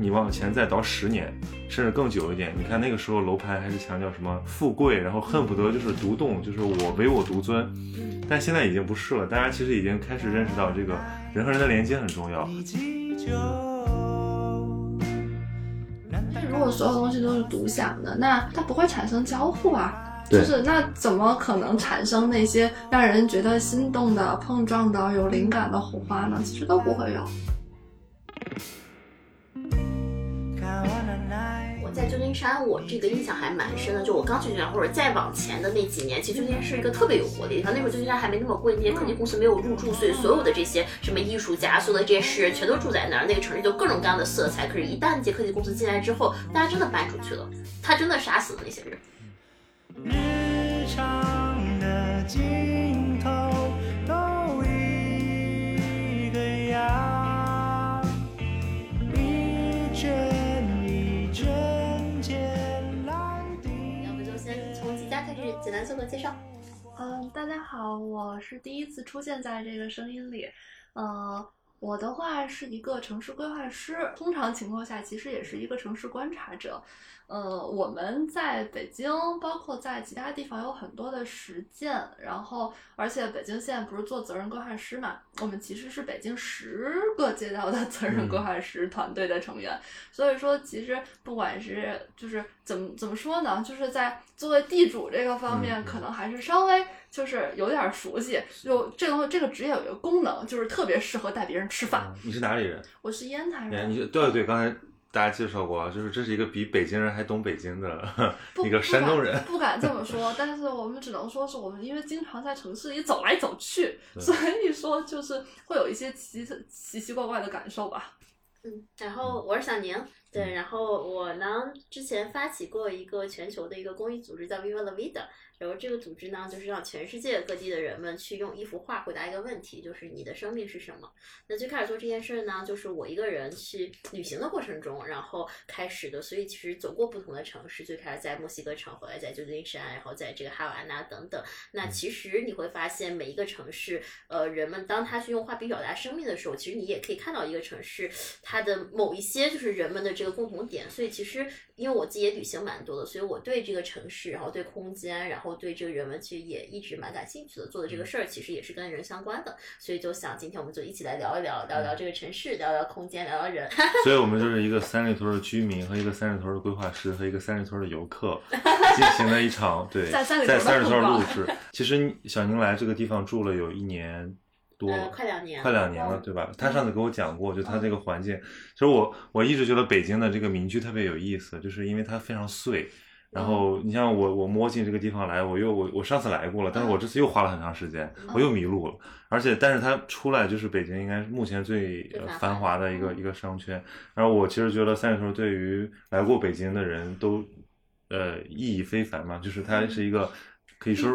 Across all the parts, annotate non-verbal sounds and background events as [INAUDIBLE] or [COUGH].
你往前再倒十年，甚至更久一点，你看那个时候楼盘还是强调什么富贵，然后恨不得就是独栋，就是我唯我独尊。但现在已经不是了，大家其实已经开始认识到这个人和人的连接很重要。如果所有东西都是独享的，那它不会产生交互啊。对就是那怎么可能产生那些让人觉得心动的、碰撞的、有灵感的火花呢？其实都不会有。我在旧金山，我这个印象还蛮深的。就我刚去旧金山，或者再往前的那几年，其实旧金山是一个特别有活力的地方。那会儿旧金山还没那么贵，那些科技公司没有入驻，所以所有的这些什么艺术家、所有的这些诗人全都住在那儿。那个城市就各种各样的色彩。可是，一旦这些科技公司进来之后，大家真的搬出去了，他真的杀死了那些人。日常的镜头都一个样，一圈一圈渐蓝的。要不就先从吉佳开始简单做个介绍。嗯，大家好，我是第一次出现在这个声音里。嗯，我的话是一个城市规划师，通常情况下其实也是一个城市观察者。呃，我们在北京，包括在其他地方有很多的实践，然后而且北京现在不是做责任规划师嘛，我们其实是北京十个街道的 [LAUGHS] 责任规划师团队的成员，所以说其实不管是就是怎么怎么说呢，就是在作为地主这个方面，嗯可能还是稍微就是有点熟悉。就这个这个职业有一个功能，就是特别适合带别人吃饭。嗯你是哪里人？我是烟台哎，人，你对对，刚才大家介绍过啊，就是这是一个比北京人还懂北京的 [LAUGHS] 一个山东人。不敢不敢这么说，[LAUGHS] 但是我们只能说是我们因为经常在城市里走来走去，[LAUGHS] 所以说就是会有一些奇奇奇怪怪的感受吧。嗯，然后我是小宁，对，然后我呢之前发起过一个全球的一个公益组织叫 Viva la Vida，然后这个组织呢就是让全世界各地的人们去用一幅画回答一个问题，就是你的生命是什么？那最开始做这件事儿呢，就是我一个人去旅行的过程中，然后开始的，所以其实走过不同的城市，最开始在墨西哥城，后来在旧金山，然后在这个哈瓦那等等。那其实你会发现，每一个城市，呃，人们当他去用画笔表达生命的时候，其实你也可以看到一个城市它的某一些就是人们的这个共同点。所以其实因为我自己也旅行蛮多的，所以我对这个城市，然后对空间，然后对这个人文，其实也一直蛮感兴趣的。做的这个事儿其实也是跟人相关的，所以就想今天我们就一起来聊一聊，聊一聊这个城市，聊聊空间，聊聊人。[LAUGHS] 所以我们就是一个三里屯的居民和一个三里屯的规划师和一个三里屯的游客进行了一场对 [LAUGHS] 在三里屯录制。其实小宁来这个地方住了有一年多，呃快两年快两年了，对吧？他上次给我讲过，就他这个环境，其实我我一直觉得北京的这个民居特别有意思，就是因为它非常碎。然后你像我，我摸进这个地方来，我又我我上次来过了，但是我这次又花了很长时间，我又迷路了。而且，但是它出来就是北京应该是目前最最繁华的一个一个商圈。然后我其实觉得三里屯对于来过北京的人都，呃，意义非凡嘛，就是它是一个可以说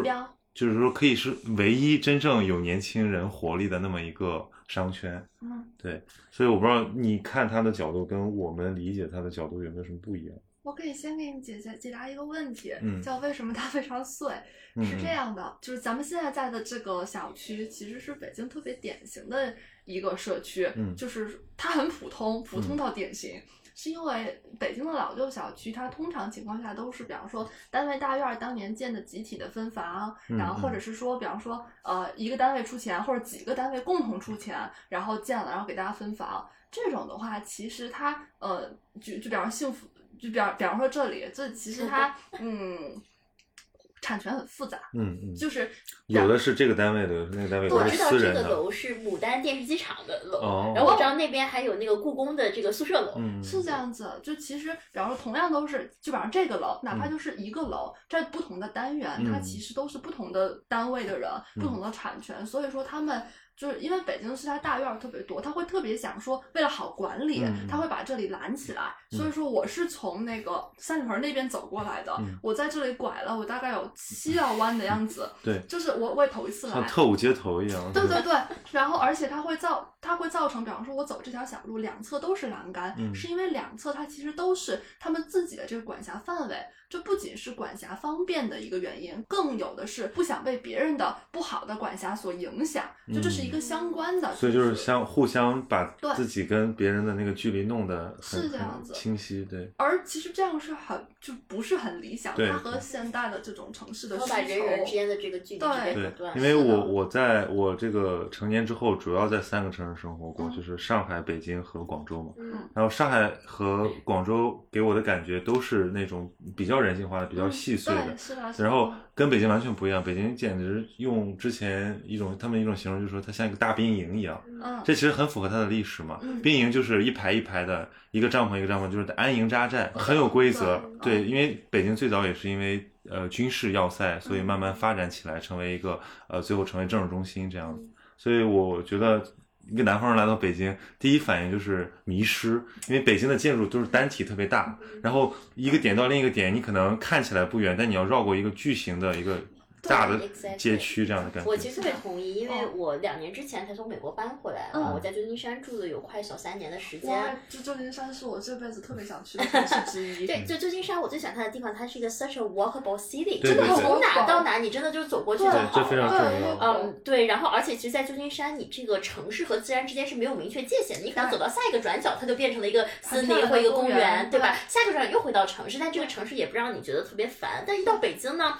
就是说可以是唯一真正有年轻人活力的那么一个商圈。嗯，对，所以我不知道你看它的角度跟我们理解它的角度有没有什么不一样？我可以先给你解解解答一个问题，嗯叫为什么它非常碎？嗯是这样的，就是咱们现在在的这个小区，其实是北京特别典型的一个社区，嗯就是它很普通，普通到典型。是因为北京的老旧小区，它通常情况下都是，比方说单位大院儿当年建的集体的分房，嗯然后或者是说，比方说呃一个单位出钱，或者几个单位共同出钱，然后建了，然后给大家分房。这种的话，其实它呃，就就比方幸福，就比方比方说这里，这其实它嗯，产权很复杂，嗯嗯，就是有的是这个单位的，有的那个单位的，我知道这个。楼是牡丹电视机厂的楼，哦然后我知道那边还有那个故宫的这个宿舍楼。嗯，是这样子，就其实，比方说，同样都是，基本上这个楼，哪怕嗯就是一个楼，这不同的单元，嗯它其实都是不同的单位的人，嗯不同的产权，所以说他们就是因为北京市它大院儿特别多，他会特别想说，为了好管理，嗯他会把这里拦起来。嗯所以说，我是从那个三里屯那边走过来的，嗯我在这里拐了，我大概有七道弯的样子。对，就是我我也头一次来像，特务街头一样。对对对，然后而且它会造，它会造成，比方说我走这条小路，两侧都是栏杆，嗯是因为两侧它其实都是他们自己的这个管辖范围，这不仅是管辖方便的一个原因，更有的是不想被别人的不好的管辖所影响，就这是一个相关的，嗯所以就是相互相把自己跟别人的那个距离弄得很很是这样子清晰，对。而其实这样是很就不是很理想，它和现代的这种城市的需求，然后把人与人之间的这个距离对直接对。，因为我我在我这个成年之后，主要在三个城市生活过，嗯就是上海、北京和广州嘛。嗯然后上海和广州给我的感觉都是那种比较人性化的、比较嗯细碎的对，，是的，是的然后跟北京完全不一样。北京简直用之前一种他们一种形容，就是说它像一个大兵营一样。嗯，这其实很符合它的历史嘛。嗯兵营就是一排一排的，一个帐篷一个帐篷，就是安营扎寨，很有规则。对对，因为北京最早也是因为呃军事要塞，所以慢慢发展起来，成为一个呃最后成为政治中心这样子。所以我觉得。一个南方人来到北京，第一反应就是迷失，因为北京的建筑都是单体特别大，然后一个点到另一个点，你可能看起来不远，但你要绕过一个巨型的一个大的 exactly 街区这样的感觉。我其实特别同意，因为哦我两年之前才从美国搬回来，我在旧金山住了有快小三年的时间。哇，这旧金山是我这辈子特别想去的城市之一。对，就旧金山，我最喜欢它的地方，它是一个 such a walkable city，对真的对对从哪到哪，你真的就走过去就对好这非常了。重要。嗯，对，然后而且其实，在旧金山，你这个城市和自然之间是没有明确界限的，你可能走到下一个转角，它就变成了一个森林或一个公园，对吧？下一个转角又回到城市，但这个城市也不让你觉得特别烦。但一到北京呢，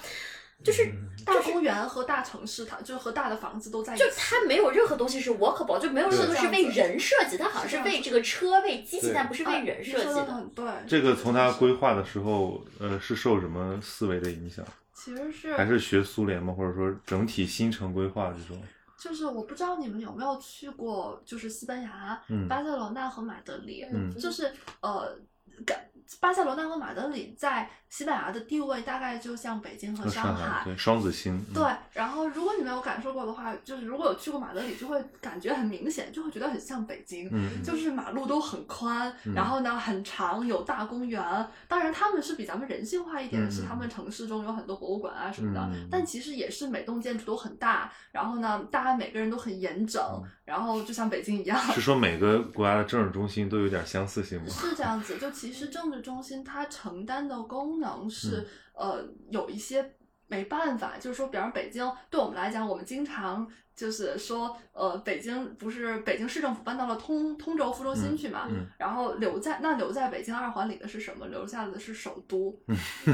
就是大公园和大城市，它就和大的房子都在一起。就它没有任何东西是 walkable，就没有任何东西是为人设计，它好像是为这个车、为机器，但不是为人哎设计的。对。这个从它规划的时候，呃，是受什么思维的影响？其实是还是学苏联吗？或者说整体新城规划这种？就是我不知道你们有没有去过，就是西班牙、嗯巴塞罗那和马德里，嗯就是呃，感巴塞罗那和马德里在西班牙的地位大概就像北京和和上海对双子星，嗯对，然后如果你没有感受过的话，就是如果有去过马德里，就会感觉很明显，就会觉得很像北京。嗯，就是马路都很宽，嗯然后呢很长，有大公园。当然，他们是比咱们人性化一点是他们城市中有很多博物馆啊什么的。嗯但其实也是每栋建筑都很大，然后呢，大家每个人都很严整，嗯然后就像北京一样。是说每个国家的政治中心都有点相似性吗？[LAUGHS] 是这样子，就其实政治中心它承担的功能是、嗯呃有一些没办法，就是说，比方北京对我们来讲，我们经常就是说，呃，北京不是北京市政府搬到了通通州副中心去嘛，嗯然后留在那留在北京二环里的是什么？留下的是首都，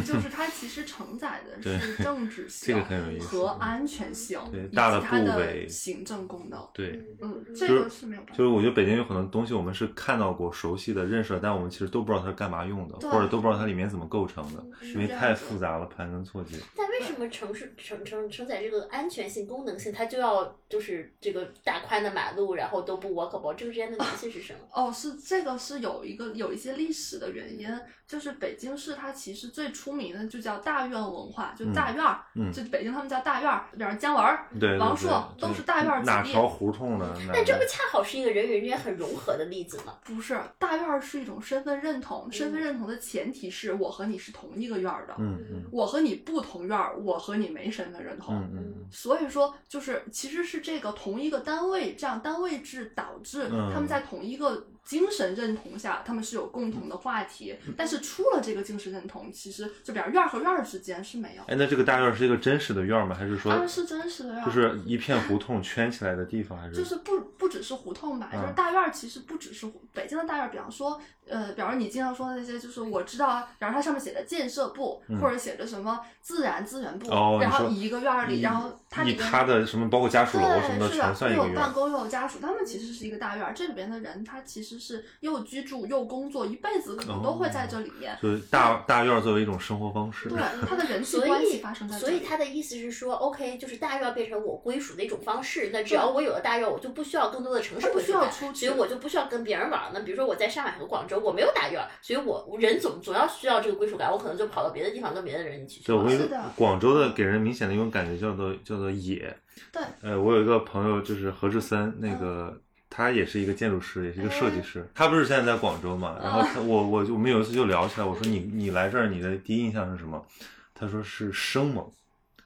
就是它其实承载的是政治性这个很有意思和安全性，以及对大的它的部委行政功能。对，嗯，这个是没有办法。就是我觉得北京有很多东西我们是看到过、熟悉的、认识的，但我们其实都不知道它是干嘛用的，或者都不知道它里面怎么构成的，因为太复杂了，盘根错节。但为什么城市承承承载这个安全性、功能性，它就要就是这个大宽的马路，然后都不 walkable，这个之间的联系是什么？哦，是这个是有一个有一些历史的原因，就是北京市它其实最出名的就叫大院文化，就嗯大院儿，嗯就北京他们叫大院儿，比方姜文儿、对对王朔都是大院儿子弟。哪条胡同的？哪但这不恰好是一个人与人之间很融合的例子吗？不是大院儿是一种身份认同，身份认同的前提是我和你是同一个院儿的，嗯嗯我和你不同院儿，我和你没身份认同。嗯嗯所以说，就是其实是这个同一个单位，这样单位制导致嗯他们在同一个精神认同下，他们是有共同的话题。但是出了这个精神认同，其实就比方院儿和院儿之间是没有。哎，那这个大院是一个真实的院吗？还是说啊，是真实的院儿，就是一片胡同圈起来的地方？还是就是不不只是胡同吧，嗯就是大院儿其实不只是胡北京的大院儿，比方说，呃，比方说你经常说的那些，就是我知道啊，比方它上面写的建设部，嗯或者写着什么自然资源部，然后一个院儿里，然后它里面以他的什么包括家属楼什么的对，是的，全算一个又有办？公又有家属，他们其实是一个大院儿。这里边的人，他其实是又居住又工作，一辈子可能都会在这里面。就是大大院儿作为一种生活方式。对，他的人 [LAUGHS] 际所关系以发生在这里。所以他的意思是说，OK，就是大院变成我归属的一种方式。那只要我有了大院，我就不需要更多的城市他不归属感，需要出去所以我就不需要跟别人玩了。那比如说我在上海和广州，我没有大院，所以我我人总总要需要这个归属感，我可能就跑到别的地方跟别的人一起去对，我玩。跟你说，广州的给人明显的一种感觉叫做叫做野。对，呃，我有一个朋友就是何志森，那个、他也是一个建筑师，也是一个设计师。他不是现在在广州嘛？然后他我我就我们有一次就聊起来，我说你你来这儿，你的第一印象是什么？他说是生猛。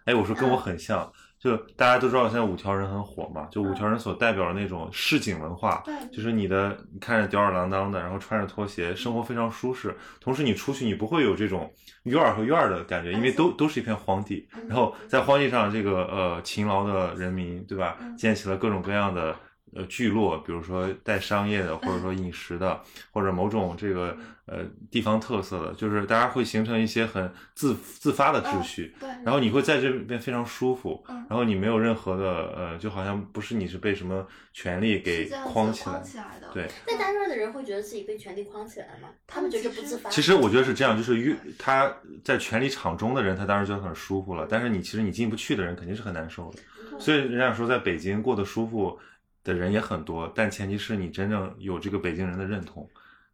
哎，我说跟我很像。就大家都知道现在五条人很火嘛，就五条人所代表的那种市井文化，对就是你的你看着吊儿郎当的，然后穿着拖鞋，生活非常舒适。同时你出去你不会有这种院儿和院儿的感觉，因为都都是一片荒地。然后在荒地上，这个呃勤劳的人民，对吧？建起了各种各样的呃聚落，比如说带商业的，或者说饮食的，或者某种这个呃地方特色的，就是大家会形成一些很自自发的秩序。对，然后你会在这边非常舒服，嗯然后你没有任何的呃，就好像不是你是被什么权利给框起来框。起来的。对，那大院的人会觉得自己被权力框起来吗？他们觉得这不自发。其实我觉得是这样，就是越他在权力场中的人，他当然觉得很舒服了，但是你其实你进不去的人肯定是很难受的。所以人家说在北京过得舒服的人也很多，但前提是你真正有这个北京人的认同。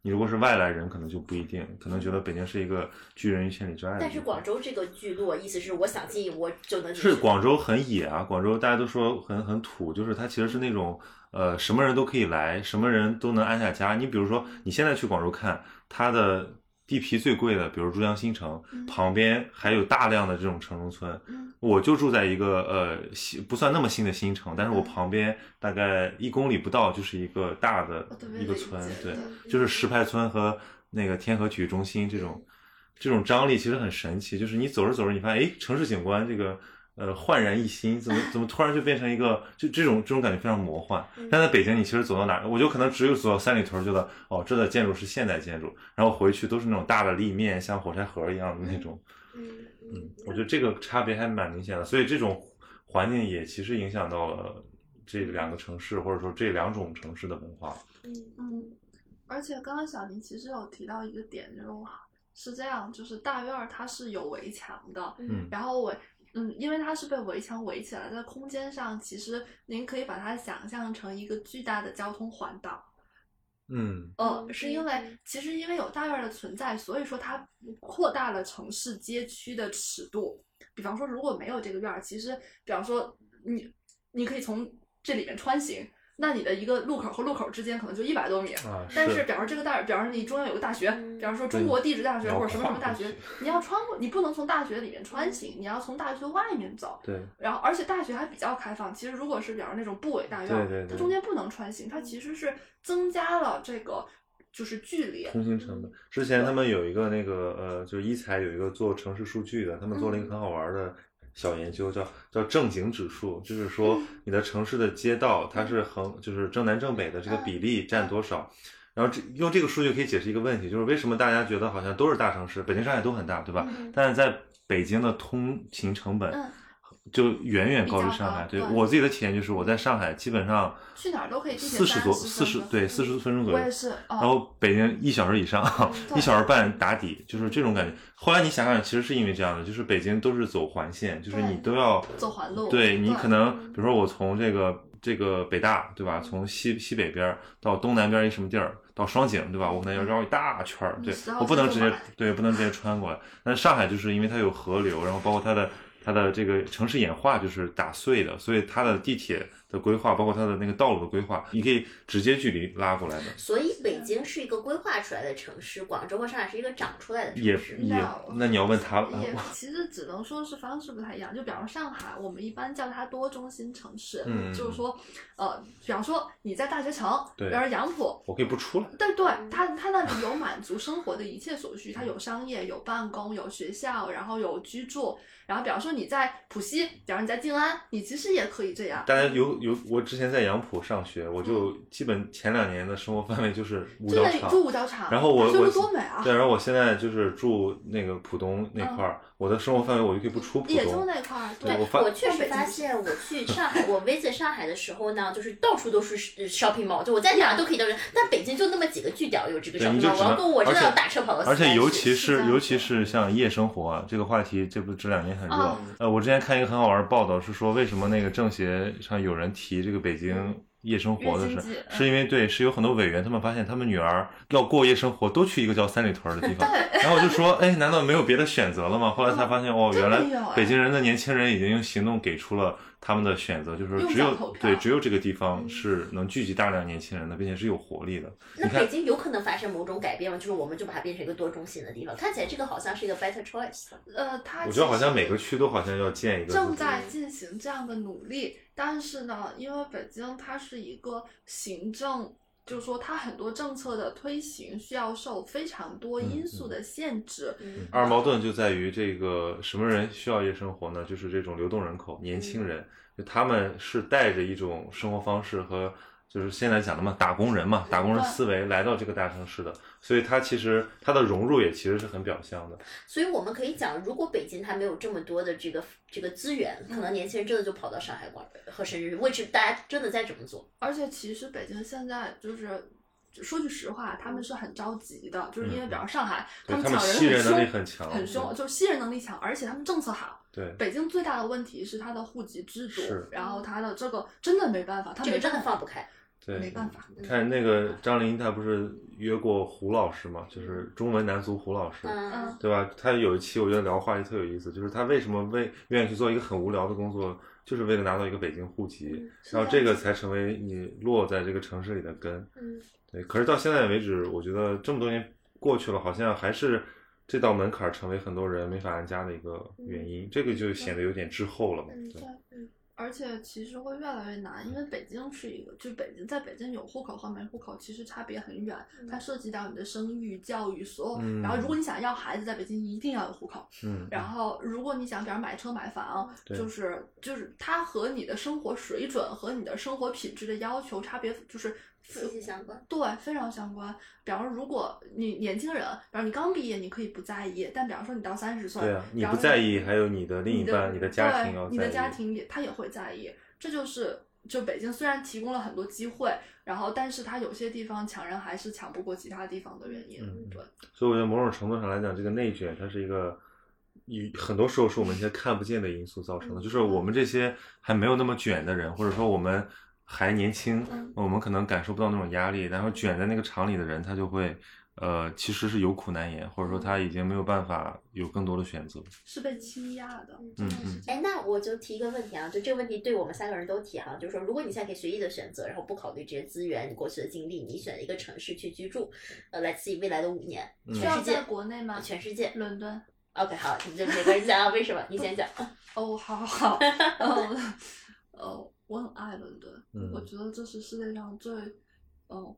你如果是外来人，可能就不一定，可能觉得北京是一个拒人于千里之外的。但是广州这个聚落，意思是我想进我就能进去。是广州很野啊，广州大家都说很很土，就是它其实是那种呃什么人都可以来，什么人都能安下家。你比如说你现在去广州看，它的地皮最贵的，比如珠江新城嗯旁边还有大量的这种城中村。嗯我就住在一个呃新不算那么新的新城，但是我嗯旁边大概一公里不到就是一个大的一个村，对，对就是石牌村和那个天河体育中心这种，这种张力其实很神奇。就是你走着走着，你发现，哎，城市景观这个呃焕然一新，怎么怎么突然就变成一个就这种这种感觉非常魔幻。但在北京，你其实走到哪儿，我就可能只有走到三里屯，觉得哦，这的建筑是现代建筑，然后回去都是那种大的立面，像火柴盒一样的那种。嗯嗯嗯，我觉得这个差别还蛮明显的，所以这种环境也其实影响到了这两个城市，或者说这两种城市的文化。嗯嗯，而且刚刚小林其实有提到一个点，就是是这样，就是大院儿它是有围墙的，嗯然后围，嗯，因为它是被围墙围起来，在空间上，其实您可以把它想象成一个巨大的交通环岛。嗯呃，嗯是因为其实因为有大院儿的存在，所以说它扩大了城市街区的尺度。比方说，如果没有这个院儿，其实比方说你你可以从这里面穿行，那你的一个路口和路口之间可能就一百多米。啊，但是，比方说这个大，比方说你中央有个大学，嗯比方说中国地质大学或者什么什么大学你要穿过，你不能从大学里面穿行，你要从大学外面走。对然后，而且大学还比较开放。其实，如果是比方说那种部委大院儿，对对对它中间不能穿行，它其实是增加了这个就是距离。通行成本。之前他们有一个那个呃，就是一财有一个做城市数据的，他们做了一个很好玩的小研究，叫叫正经指数，就是说你的城市的街道它是横，就是正南正北的这个比例占多少。然后这用这个数据可以解释一个问题，就是为什么大家觉得好像都是大城市，北京、上海都很大，对吧？嗯但是在北京的通勤成本嗯，就远远高于上海。对对我自己的体验就是，我在上海基本上去哪儿都可以四十多、四十对四十分钟左右。我也是，哦、然后北京一小时以上，[LAUGHS] 一小时半打底，就是这种感觉。后来你想想，其实是因为这样的，就是北京都是走环线，就是你都要走环路对你可能，比如说我从这个这个北大，对吧？嗯从西西北边儿到东南边儿一什么地儿，到双井，对吧？我可能要绕一大圈儿，对我不能直接对，不能直接穿过来。但上海就是因为它有河流，然后包括它的它的这个城市演化就是打碎的，所以它的地铁的规划，包括它的那个道路的规划，你可以直接距离拉过来的。所以北京是一个规划出来的城市，广州和上海是一个长出来的也城市。也那，那你要问他，[LAUGHS] 也其实只能说是方式不太一样。就比方说上海，我们一般叫它多中心城市，嗯就是说，呃，比方说你在大学城，比方说杨浦，我可以不出来。对对，它它那里有满足生活的一切所需，它有商业、有办公、有学校，然后有居住。然后比方说你在浦西，比方说你在静安，你其实也可以这样。大家有有我之前在杨浦上学，我就基本前两年的生活范围就是五角场，住五角场，然后我我多美啊！对，然后我现在就是住那个浦东那块儿，我的生活范围我就可以不出浦也就东。那块儿，对我发我确实发现，我去上海，我 visit 上海的时候呢，就是到处都是呃 shopping mall，就我在哪都可以到人，但北京就那么几个据点有这个对，shopping mall，我要跟我真的而且要打车跑到而且尤其是尤其是像夜生活啊，这个话题，这不这两年很热。哦呃，我之前看一个很好玩的报道，是说为什么那个政协上有人提这个北京夜生活的事是因为对，是有很多委员他们发现他们女儿要过夜生活，都去一个叫三里屯儿的地方。然后我就说，哎，难道没有别的选择了吗？后来才发现，哦，[LAUGHS] 原来北京人的年轻人已经用行动给出了他们的选择，就是只有对，只有这个地方嗯是能聚集大量年轻人的，并且是有活力的。那北京有可能发生某种改变吗？就是我们就把它变成一个多中心的地方，看起来这个好像是一个 better choice。呃，它我觉得好像每个区都好像要建一个正在进行这样的努力，但是呢，因为北京它是一个行政，就是说它很多政策的推行需要受非常多嗯因素的限制。嗯二矛盾就在于这个什么人需要夜生活呢？就是这种流动人口，年轻人，就他们是带着一种生活方式和就是现在讲的嘛，打工人嘛，打工人思维来到这个大城市的，所以他其实他的融入也其实是很表象的。所以我们可以讲，如果北京它没有这么多的这个这个资源，可能年轻人真的就跑到上海广和深圳，为之大家真的在这么做。而且其实北京现在就是。说句实话，他们是很着急的，就是因为比方上海，他们抢人凶，能力很强很凶，就是吸人能力强，而且他们政策好。对，北京最大的问题是它的户籍制度，然后它的这个真的没办法，它这个真的放不开。对，没办法。看那个张琳，她不是约过胡老师嘛，就是中文男足胡老师。嗯，对吧？他有一期我觉得聊话题特有意思，就是他为什么为愿意去做一个很无聊的工作，就是为了拿到一个北京户籍，然后这个才成为你落在这个城市里的根。嗯，对，可是到现在为止，我觉得这么多年过去了，好像还是这道门槛成为很多人没法安家的一个原因，这个就显得有点滞后了嘛。对，而且其实会越来越难，因为北京是一个，就北京在北京有户口和没户口其实差别很远，它涉及到你的生育、教育所有。嗯然后如果你想要孩子在北京，一定要有户口。嗯，然后如果你想，比如买车买房，对就是就是它和你的生活水准和你的生活品质的要求差别就是。息息相关。对，非常相关。比方说，如果你年轻人，比方你刚毕业，你可以不在意；但比方说你到三十岁，对啊，你不在意，还有你的另一半、你的家庭要在意。你的家庭也他也会在意。这就是就北京虽然提供了很多机会，然后但是它有些地方抢人还是抢不过其他地方的原因。嗯对，所以我觉得某种程度上来讲，这个内卷它是一个，以很多时候是我们一些看不见的因素造成的。就是我们这些还没有那么卷的人，或者说我们还年轻嗯，我们可能感受不到那种压力，然后卷在那个厂里的人，他就会。呃，其实是有苦难言，或者说他已经没有办法有更多的选择。是被欺压的。嗯哎，那我就提一个问题啊，就这个问题对我们三个人都提哈，就是说，如果你现在可以随意的选择，然后不考虑这些资源、你过去的经历，你选一个城市去居住，呃，来自于未来的五年，嗯全世界需要在，国内吗？全世界。伦敦。OK，好，你就每个人讲讲为什么，你先讲。[LAUGHS] 哦，好好好，呃，呃，我很爱伦敦，嗯。我觉得这是世界上最，嗯、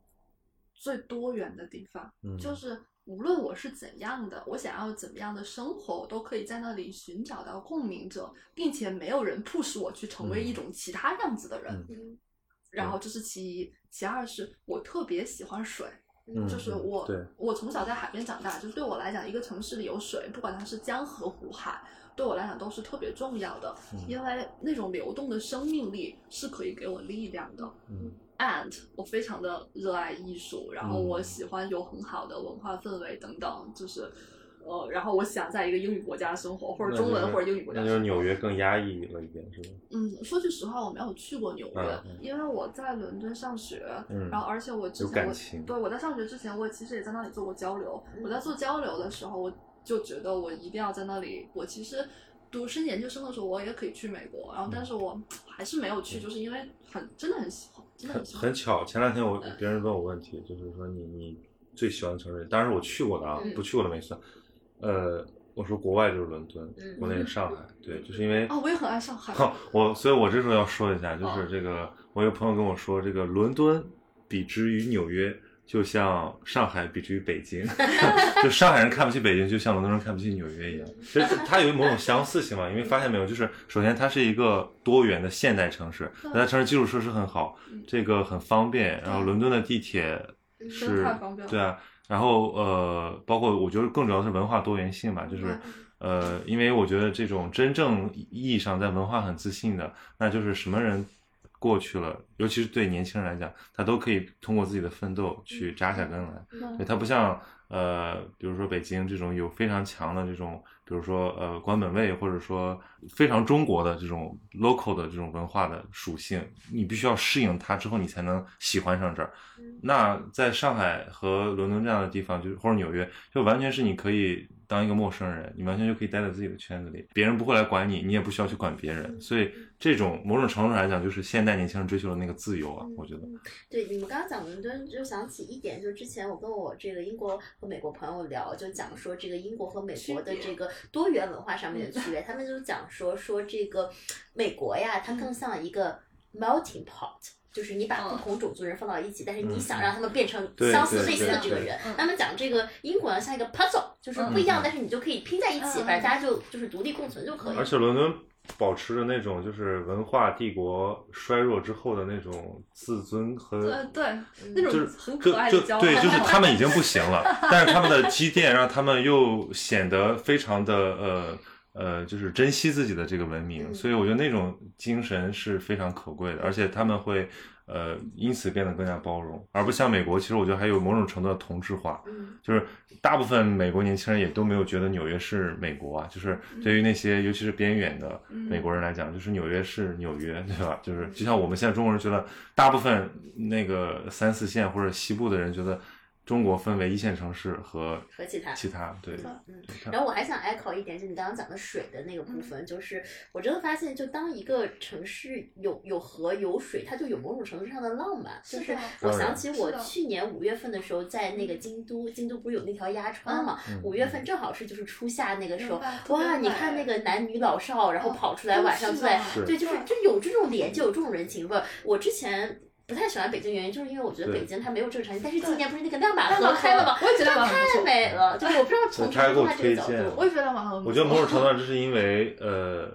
最多元的地方，嗯。就是无论我是怎样的，我想要怎么样的生活，我都可以在那里寻找到共鸣者，并且没有人 push 我去成为一嗯。种其他样子的人。然后这是其一，其二是我特别喜欢水。就是我，对。我从小在海边长大，就是对我来讲，一个城市里有水，不管它是江河湖海，对我来讲都是特别重要的，嗯因为那种流动的生命力是可以给我力量的。嗯 And 我非常的热爱艺术，然后我嗯喜欢有很好的文化氛围等等，就是，呃，然后我想在一个英语国家生活，或者中文或者英语国家那生活。就是纽约更压抑了一点，是吧？嗯，说句实话，我没有去过纽约，因为我在伦敦上学，嗯然后而且我之前我对我在上学之前，我其实也在那里做过交流。我在做交流的时候，我就觉得我一定要在那里。我其实读深研究生的时候，我也可以去美国，然后但是我还是没有去，就是因为很真的很喜欢，真的很很喜欢。很巧，前两天我别人问我问题，就是说你你最喜欢的城市，当然是我去过的啊，嗯不去过的没算。呃，我说国外就是伦敦，嗯国内是上海，对，就是因为啊，我也很爱上海。[LAUGHS] 我，所以我这时候要说一下，就是哦这个，我有朋友跟我说，这个伦敦比之于纽约，就像上海比之于北京，[LAUGHS] 就上海人看不起北京，就像伦敦人看不起纽约一样。其实它有某种相似性嘛，因为发现没有，就是首先它是一个多元的现代城市，对它城市基础设施很好嗯，这个很方便。然后伦敦的地铁是对啊，然后呃，包括我觉得更主要是文化多元性嘛，就是嗯呃，因为我觉得这种真正意义上在文化很自信的，那就是什么人过去了，尤其是对年轻人来讲，他都可以通过自己的奋斗去扎下根来。嗯对，他不像呃，比如说北京这种有非常强的这种，比如说呃官本位，或者说非常中国的这种 local 的这种文化的属性，你必须要适应它之后，你才能喜欢上这儿。那在上海和伦敦这样的地方，就是或者纽约，就完全是你可以当一个陌生人，你完全就可以待在自己的圈子里，别人不会来管你，你也不需要去管别人。所以这种某种程度上来讲，就是现代年轻人追求的那个自由啊，我觉得。对，你们刚刚讲伦敦，就想起一点，就是之前我跟我这个英国和美国朋友聊，就讲说这个英国和美国的这个多元文化上面的区别，他们就讲说说这个美国呀，它更像一个 melting pot。就是你把不嗯同种族人放到一起，但是你嗯想让他们变成相似类似的这个人他们讲这个英国呢，像一个 puzzle，就是不一样嗯，但是你就可以拼在一起，嗯反正大家就就是独立共存就可以而。且伦敦保持着那种就是文化帝国衰弱之后的那种自尊和呃，对，那就是种很可爱的骄傲，就对，就是他们已经不行了，[LAUGHS] 但是他们的积淀让他们又显得非常的呃呃，就是珍惜自己的这个文明，嗯。所以我觉得那种精神是非常可贵的，而且他们会。呃，因此变得更加包容，而不像美国，其实我觉得还有某种程度的同质化，嗯。就是大部分美国年轻人也都没有觉得纽约是美国啊，就是对于那些尤其是边远的嗯。美国人来讲，就是纽约是纽约，对吧？就是就像我们现在中国人觉得，大部分那个三四线或者西部的人觉得中国分为一线城市和和其他其他，对，嗯，然后我还想 echo 一点，就你刚刚讲的水的那个部分，就是我真的发现，就当一个城市有有河有水，它就有某种程度上的浪漫。就是我想起我去年五月份的时候，在那个京都，京都不是有那条鸭川嘛？嗯五月份正好是就是初夏那个时候哇，你看那个男女老少，然后哦跑出来晚上在对，就是就有这种连接，有这种人情味儿。我之前。不太喜欢北京，原因就是因为我觉得北京它没有这个场景，但是今对年不是那个亮马河河开了吗？我也觉得它太美了，就是我不知道从他还给我从它这个角推荐度，我也觉得马河。我觉得某种程度上这是因为呃，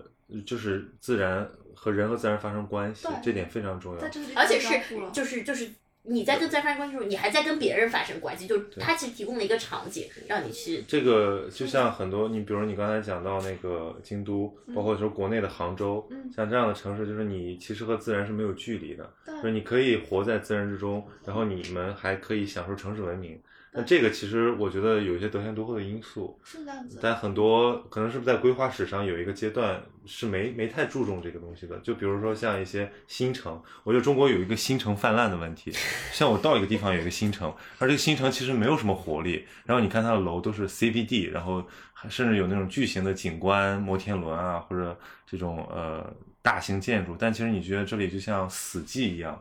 就是自然和人和自然发生关系对，这点非常重要而且是就是就是你在跟自然发生关系的时候，你还在跟别人发生关系，就是它其实提供了一个场景让你去。这个就像很多，你比如你刚才讲到那个京都，包括说国内的杭州，嗯。像这样的城市，就是你其实和自然是没有距离的，就是你可以活在自然之中，然后你们还可以享受城市文明。那这个其实我觉得有一些得天独厚的因素，是这样子。但很多可能是不是在规划史上有一个阶段是没没太注重这个东西的，就比如说像一些新城，我觉得中国有一个新城泛滥的问题，像我到一个地方有一个新城，而这个新城其实没有什么活力，然后你看它的楼都是 CBD，然后还甚至有那种巨型的景观摩天轮啊，或者这种呃大型建筑，但其实你觉得这里就像死寂一样。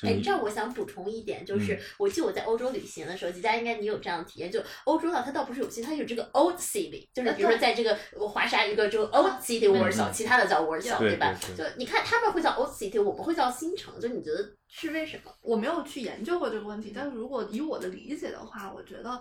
就哎，你这儿我想补充一点，就是、嗯我记得我在欧洲旅行的时候，吉佳应该你有这样的体验，就欧洲呢，它倒不是有新，它有这个 old city，就是比如说在这个我华沙一个这个 old city Warsaw，、嗯其他的叫 Warsaw，对吧？对就你看他们会叫 old city，我们会叫新城，就你觉得是为什么？我没有去研究过这个问题，但是如果以我的理解的话，我觉得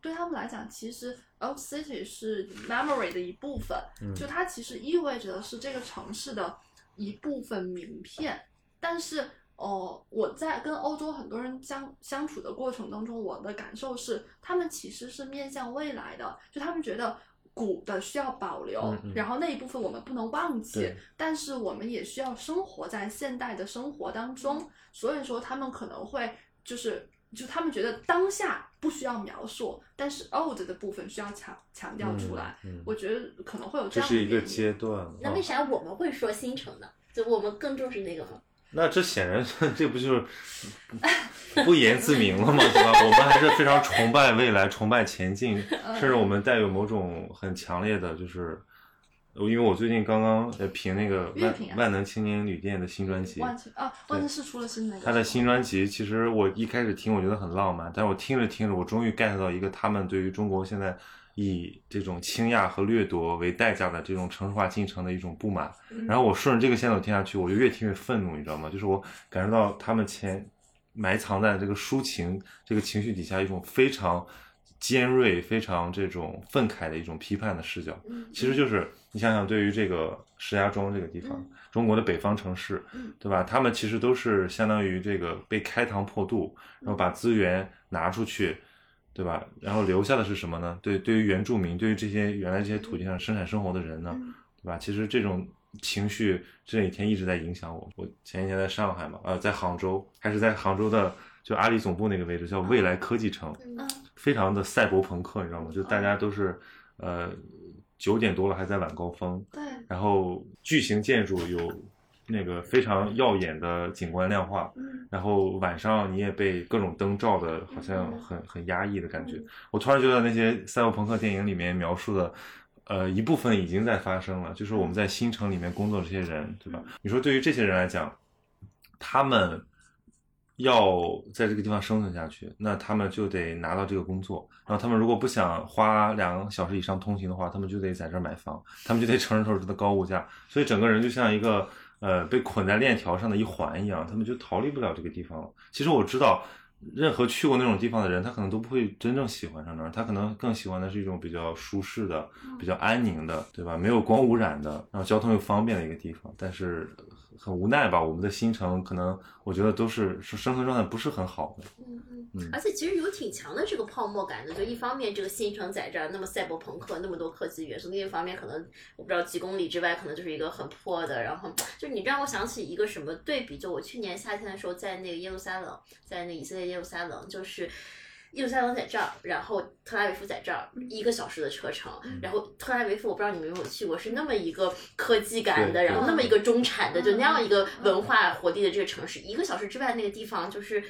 对他们来讲，其实 old city 是 memory 的一部分，嗯就它其实意味着的是这个城市的一部分名片。但是，哦、我在跟欧洲很多人相相处的过程当中，我的感受是，他们其实是面向未来的，就他们觉得。古的需要保留，嗯嗯然后那一部分我们不能忘记，但是我们也需要生活在现代的生活当中，所以说他们可能会就是就他们觉得当下不需要描述，但是 old 的部分需要强强调出来。嗯嗯我觉得可能会有这样的是一个阶段。哦那为啥我们会说新城呢？就我们更重视那个吗？那这显然，[LAUGHS] 这不就是不言自明了吗？对吧？我们还是非常崇拜未来、崇拜前进，嗯甚至我们带有某种很强烈的，就是，因为我最近刚刚呃评那个万啊万能青年旅店的新专辑，万青啊，万能是出了新的，他的新专辑，其实我一开始听我觉得很浪漫，但是我听着听着，我终于 get 到一个他们对于中国现在以这种倾轧和掠夺为代价的这种城市化进程的一种不满。嗯然后我顺着这个线索听下去，我就越听越愤怒，你知道吗？就是我感受到他们前埋藏在这个抒情这个情绪底下一种非常尖锐、非常这种愤慨的一种批判的视角。嗯其实就是你想想，对于这个石家庄这个地方，嗯中国的北方城市，嗯对吧？他们其实都是相当于这个被开膛破肚，然后把资源拿出去，对吧？然后留下的是什么呢？对，对于原住民，对于这些原来这些土地上生产生活的人呢，嗯对吧？其实这种情绪这几天一直在影响我。我前几天在上海嘛，呃，在杭州，还是在杭州的就阿里总部那个位置，叫未来科技城。嗯非常的赛博朋克，你知道吗？就大家都是，呃，九点多了还在晚高峰，对，然后巨型建筑有那个非常耀眼的景观亮化，嗯然后晚上你也被各种灯照的，好像很很压抑的感觉嗯。我突然觉得那些赛博朋克电影里面描述的。呃，一部分已经在发生了，就是我们在新城里面工作的这些人，对吧？你说对于这些人来讲，他们要在这个地方生存下去，那他们就得拿到这个工作。然后他们如果不想花两个小时以上通勤的话，他们就得在这儿买房，他们就得承受这的高物价。所以整个人就像一个呃被捆在链条上的一环一样，他们就逃离不了这个地方了。其实我知道，任何去过那种地方的人，他可能都不会真正喜欢上那儿，他可能更喜欢的是一种比较舒适的、比较安宁的，对吧？没有光污染的，然后交通又方便的一个地方。但是很无奈吧，我们的新城可能我觉得都是是生存状态不是很好的。嗯嗯嗯而且其实有挺强的这个泡沫感的，就一方面这个新城在这儿那么赛博朋克那么多科技元素，另一方面可能我不知道几公里之外可能就是一个很破的，然后就你让我想起一个什么对比，就我去年夏天的时候在那个耶路撒冷，在那以色列耶路撒冷，就是。耶路撒冷在这儿，然后特拉维夫在这儿，一个小时的车程。然后特拉维夫，我不知道你们有没有去过，是那么一个科技感的，然后那么一个中产的，就那样一个嗯文化活力的这个城市，一个小时之外那个地方就是。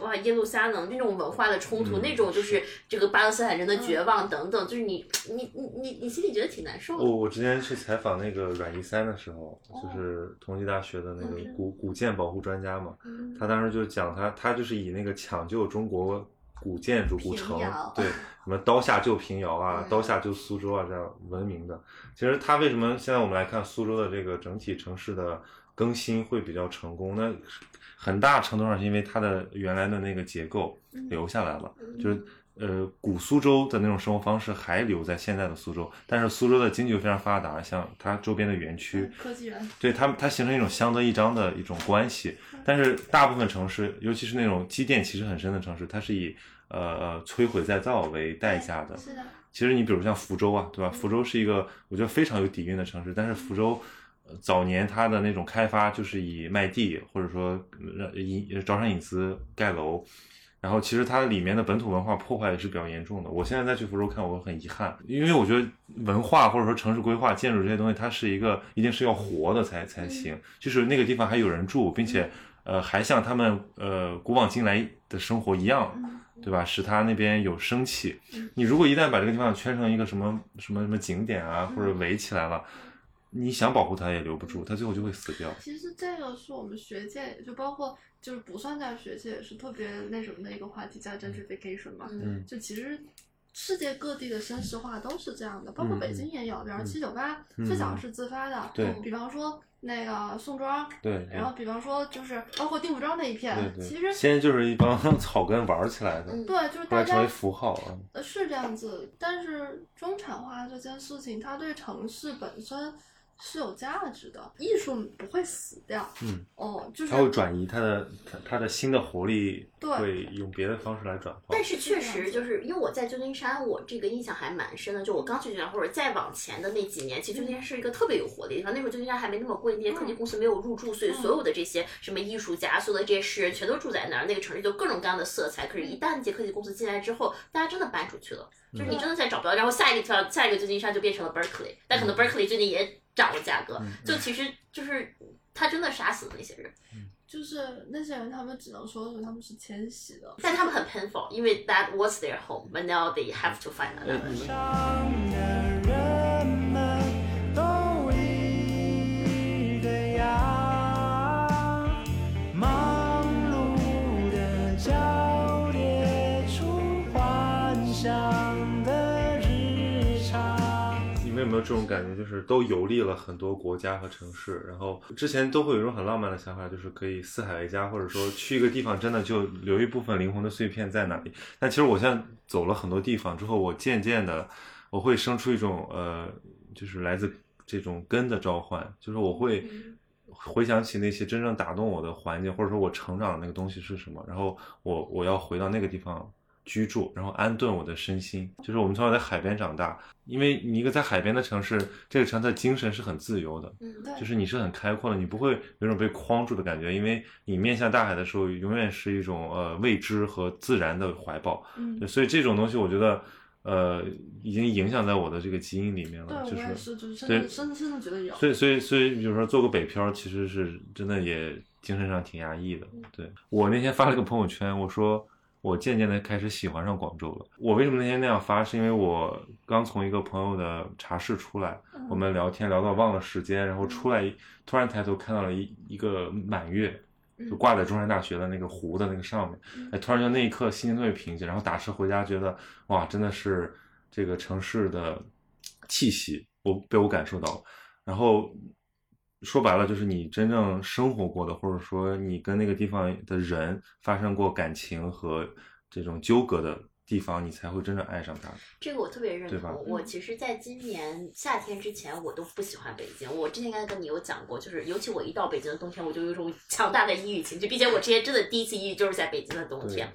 哇，耶路撒冷那种文化的冲突，嗯那种就是这个巴勒斯坦人的绝望等等，就是你你你你你心里觉得挺难受的。我我之前去采访那个阮一三的时候，就是同济大学的那个嗯古古建保护专家嘛，嗯他当时就讲他他就是以那个抢救中国古建筑古城，对，什么刀下救平遥啊嗯，刀下救苏州啊这样闻名的。其实它为什么现在我们来看苏州的这个整体城市的更新会比较成功？那很大程度上是因为它的原来的那个结构留下来了，嗯就是呃古苏州的那种生活方式还留在现在的苏州，但是苏州的经济又非常发达，像它周边的园区，科技园，对它它形成一种相得益彰的一种关系。但是大部分城市，尤其是那种积淀其实很深的城市，它是以呃呃摧毁再造为代价的。是的，其实你比如像福州啊，对吧？福州是一个我觉得非常有底蕴的城市，但是福州。呃早年它的那种开发就是以卖地或者说引招商引资盖楼，然后其实它里面的本土文化破坏也是比较严重的。我现在再去福州看，我很遗憾，因为我觉得文化或者说城市规划、建筑这些东西，它是一个一定是要活的才才行，就是那个地方还有人住，并且呃还像他们呃古往今来的生活一样，对吧？使它那边有生气。你如果一旦把这个地方圈成一个什么什么什么景点啊，或者围起来了，你想保护它也留不住，它最后就会死掉。其实这个是我们学界，就包括就是不算在学界，也是特别那什么的一个话题，叫 gentrification 嘛。嗯。就其实世界各地的绅士化都是这样的，包括嗯北京也有，比方嗯。七九八嗯。最早是自发的，对。比方说那个宋庄，对，然后比方说就是包括定福庄那一片，对对，其实现在就是一帮 [LAUGHS] 草根玩起来的，嗯。对，就是大后来成为家符号啊。呃是这样子，但是中产化这件事情，它对城市本身是有价值的，艺术不会死掉，嗯，哦，就是它会转移它的它它的新的活力，对会用别的方式来转化。但是确实就是因为我在旧金山，我这个印象还蛮深的。就我刚去旧金山，或者再往前的那几年，其实旧金山是一个特别有活力的地方。那时候旧金山还没那么贵，那些科技公司没有入驻，所以所有的这些什么艺术家、所有的这些诗人全都住在那儿。那个城市就各种各样的色彩。可是，一旦这些科技公司进来之后，大家真的搬出去了，就是你真的再找不到。然后下一个地方，下一个旧金山就变成了 Berkeley，但可能 Berkeley 最近也涨的价格。就其实就是他真的杀死了那些人。就是那些人，他们只能说是他们是迁徙的，但他们很 painful，因为 that was their home, but now they have to find 呃 another. 这种感觉，就是都游历了很多国家和城市，然后之前都会有一种很浪漫的想法，就是可以四海为家，或者说去一个地方真的就留一部分灵魂的碎片在那里。但其实我现在走了很多地方之后，我渐渐的我会生出一种呃，就是来自这种根的召唤，就是我会回想起那些真正打动我的环境，或者说我成长的那个东西是什么，然后我我要回到那个地方居住，然后安顿我的身心。就是我们从小在海边长大，因为你一个在海边的城市，这个城市的精神是很自由的，嗯，对，就是你是很开阔的，你不会有种被框住的感觉，因为你面向大海的时候，永远是一种呃未知和自然的怀抱。嗯对，所以这种东西我觉得呃已经影响在我的这个基因里面了，对，就是对真的真的真的觉得有。所以，所以，所以，比如说做个北漂，其实是真的也精神上挺压抑的。对我那天发了个朋友圈，我说我渐渐的开始喜欢上广州了。我为什么那天那样发？是因为我刚从一个朋友的茶室出来，嗯我们聊天聊到忘了时间，然后出来突然抬头看到了一一个满月，就挂在中山大学的那个湖的那个上面，哎，突然就那一刻心情特别平静，然后打车回家觉得哇，真的是这个城市的气息，我被我感受到了。然后说白了，就是你真正生活过的，或者说你跟那个地方的人发生过感情和这种纠葛的地方，你才会真正爱上它。这个我特别认对吧同。我其实，在今年夏天之前，我都不喜欢北京。我之前应该跟你有讲过，就是尤其我一到北京的冬天，我就有一种强大的抑郁情绪，并且我之前真的第一次抑郁就是在北京的冬天。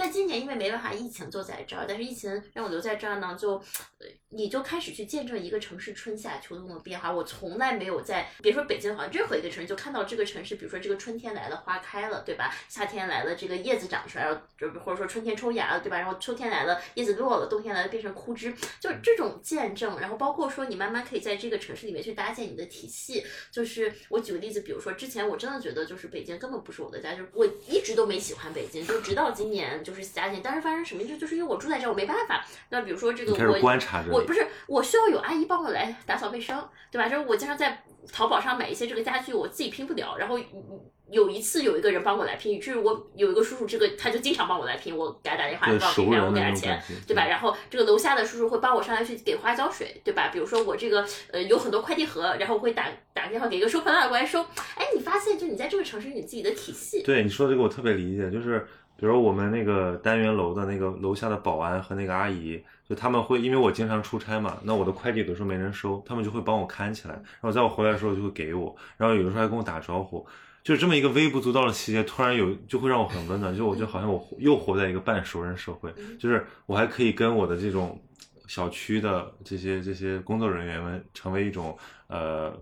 但今年因为没办法，疫情就在这儿，但是疫情让我留在这儿呢，就呃你就开始去见证一个城市春夏秋冬的变化。我从来没有在别说北京，好像任何一个城市就看到这个城市，比如说这个春天来了，花开了，对吧？夏天来了，这个叶子长出来了，就或者说春天抽芽了，对吧？然后秋天来了，叶子落了，冬天来了变成枯枝，就这种见证。然后包括说你慢慢可以在这个城市里面去搭建你的体系。就是我举个例子，比如说之前我真的觉得就是北京根本不是我的家，就是我一直都没喜欢北京，就直到今年就是加进。当时发生什么就，就是因为我住在这儿，我没办法。那比如说这个你开始我观察我不是我需要有阿姨帮我来打扫卫生，对吧？就是我经常在淘宝上买一些这个家具，我自己拼不了，然后嗯有一次有一个人帮我来拼，就是我有一个叔叔，这个他就经常帮我来拼，我给他打电话，对帮我拼，然后我给他钱对吧？然后这个楼下的叔叔会帮我上来去给花浇水，对吧？比如说我这个呃有很多快递盒，然后我会打打个电话给一个收破烂的过来收。哎，你发现就你在这个城市你自己的体系，对你说的这个我特别理解，就是比如我们那个单元楼的那个楼下的保安和那个阿姨，就他们会因为我经常出差嘛，那我的快递有的时候没人收，他们就会帮我看起来，然后在我回来的时候就会给我，然后有的时候还跟我打招呼。就是这么一个微不足道的细节，突然有就会让我很温暖，就我觉得好像我又活在一个半熟人社会，[LAUGHS] 就是我还可以跟我的这种小区的这些这些工作人员们成为一种呃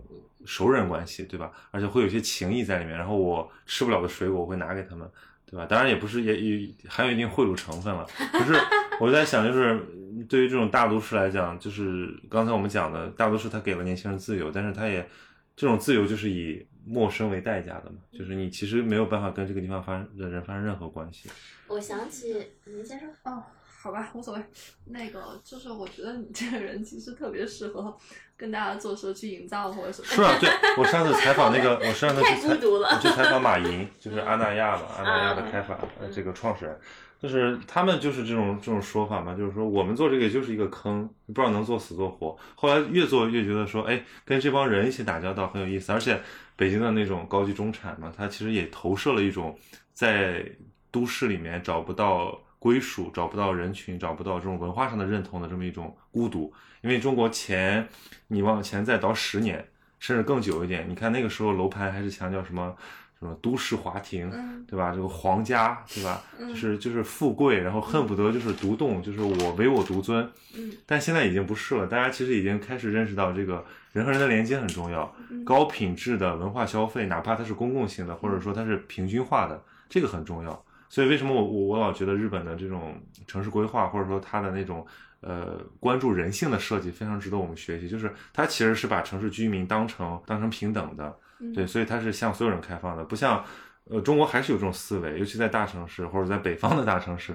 熟人关系，对吧？而且会有一些情谊在里面。然后我吃不了的水果，我会拿给他们，对吧？当然也不是，也也含有一定贿赂成分了。可是我在想，就是对于这种大都市来讲，就是刚才我们讲的大都市，它给了年轻人自由，但是它也这种自由就是以陌生为代价的嘛，就是你其实没有办法跟这个地方发生的人发生任何关系。我想起您先说。哦，好吧，无所谓。那个就是我觉得你这个人其实特别适合跟大家做说去营造或者什么。是啊，对我上次采访那个，我上次去 [LAUGHS] 采我去采访马云，就是阿那亚嘛，阿那亚的开发呃这个创始人，就是他们就是这种这种说法嘛，就是说我们做这个也就是一个坑，不知道能做死做活。后来越做越觉得说，哎，跟这帮人一起打交道很有意思，而且北京的那种高级中产嘛，他其实也投射了一种在都市里面找不到归属、找不到人群、找不到这种文化上的认同的这么一种孤独。因为中国前你往前再倒十年，甚至更久一点，你看那个时候楼盘还是强调什么什么都市华庭，嗯对吧？这个皇家，对吧？嗯就是就是富贵，然后恨不得就是独栋，就是我唯我独尊。嗯但现在已经不是了，大家其实已经开始认识到这个人和人的连接很重要，嗯高品质的文化消费，哪怕它是公共性的，或者说它是平均化的，这个很重要。所以为什么我我我老觉得日本的这种城市规划，或者说它的那种呃关注人性的设计，非常值得我们学习。就是它其实是把城市居民当成当成平等的，嗯对，所以它是向所有人开放的，不像呃中国还是有这种思维，尤其在大城市或者在北方的大城市，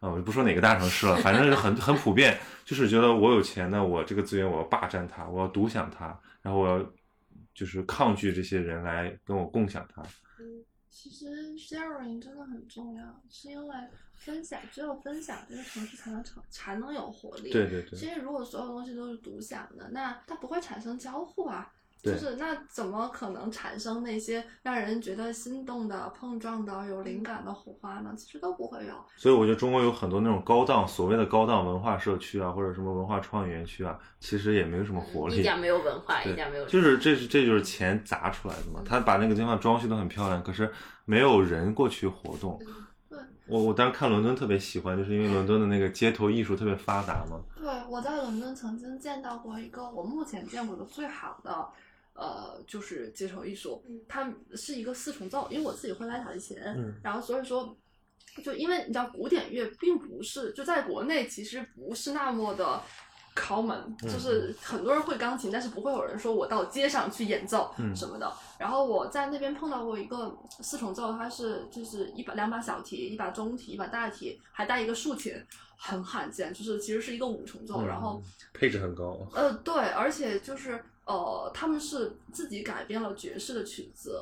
啊、我就不说哪个大城市了，反正是很很普遍，就是觉得我有钱呢，我这个资源我要霸占它，我要独享它，然后我要就是抗拒这些人来跟我共享它。其实 sharing 真的很重要，是因为分享，只有分享这个城市才能成才能有活力。对对对其实如果所有东西都是独享的，那它不会产生交互啊。对就是那怎么可能产生那些让人觉得心动的、碰撞的、有灵感的火花呢？其实都不会有。所以我觉得中国有很多那种高档所谓的高档文化社区啊，或者什么文化创意园区啊，其实也没有什么活力。一点没有文化，一点没有，就是这是这就是钱砸出来的嘛。他把那个地方装修的很漂亮，可是没有人过去活动。对我我当时看伦敦特别喜欢，就是因为伦敦的那个街头艺术特别发达嘛。对，我在伦敦曾经见到过一个我目前见过的最好的，呃，就是街头艺术嗯，它是一个四重奏，因为我自己会拉小提琴，嗯然后所以说，就因为你知道古典乐并不是就在国内其实不是那么的。common 嗯就是很多人会钢琴，但是不会有人说我到街上去演奏嗯什么的。然后我在那边碰到过一个四重奏，它是就是一把两把小提，一把中提，一把大提，还带一个竖琴，很罕见。就是其实是一个五重奏，然后嗯配置很高。呃对，而且就是呃他们是自己改编了爵士的曲子，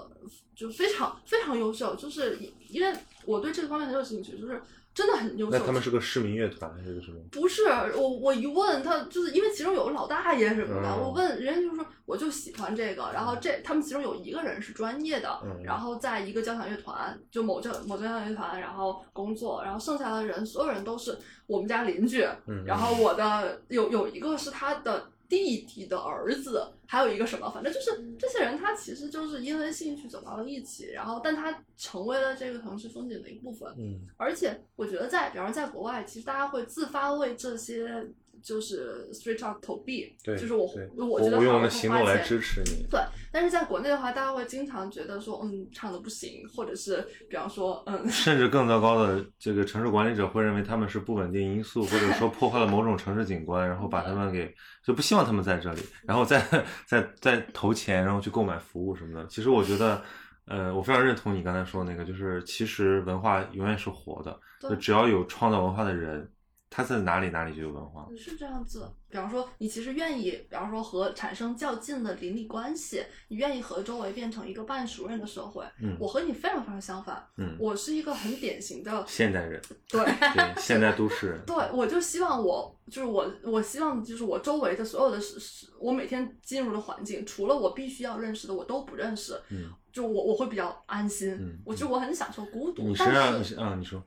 就非常非常优秀。就是因为我对这个方面很有兴趣，就是真的很优秀。那他们。是个市民乐团还是个什么？不是我，我一问他，就是因为其中有个老大爷什么的，嗯。我问人家就说我就喜欢这个，然后这他们其中有一个人是专业的，嗯。然后在一个交响乐团，就某交某交响乐团，然后工作，然后剩下的人所有人都是我们家邻居，嗯。然后我的有有一个是他的弟弟的儿子，还有一个什么，反正就是这些人，他其实就是因为兴趣走到了一起，然后但他成为了这个城市风景的一部分。嗯而且我觉得在，比方说在国外，其实大家会自发为这些就是 street art 投币，对，就是我我觉得好我用我的行动来支持你。对，但是在国内的话，大家会经常觉得说，嗯，唱的不行，或者是比方说，嗯，[LAUGHS] 甚至更糟糕的，这个城市管理者会认为他们是不稳定因素，或者说破坏了某种城市景观，然后把他们给就不希望他们在这里，然后再再再投钱，然后去购买服务什么的。其实我觉得，呃，我非常认同你刚才说的那个，就是其实文化永远是活的，就只要有创造文化的人，他在哪里哪里就有文化。是这样子。比方说，你其实愿意，比方说和产生较近的邻里关系，你愿意和周围变成一个半熟人的社会。嗯我和你非常非常相反，嗯，我是一个很典型的现代人，对。对现代都市人，对，我就希望我就是我，我希望就是我周围的所有的是是，我每天进入的环境，除了我必须要认识的，我都不认识。嗯，就我我会比较安心，嗯我就我很享受孤独。你身但是上你是啊，你说，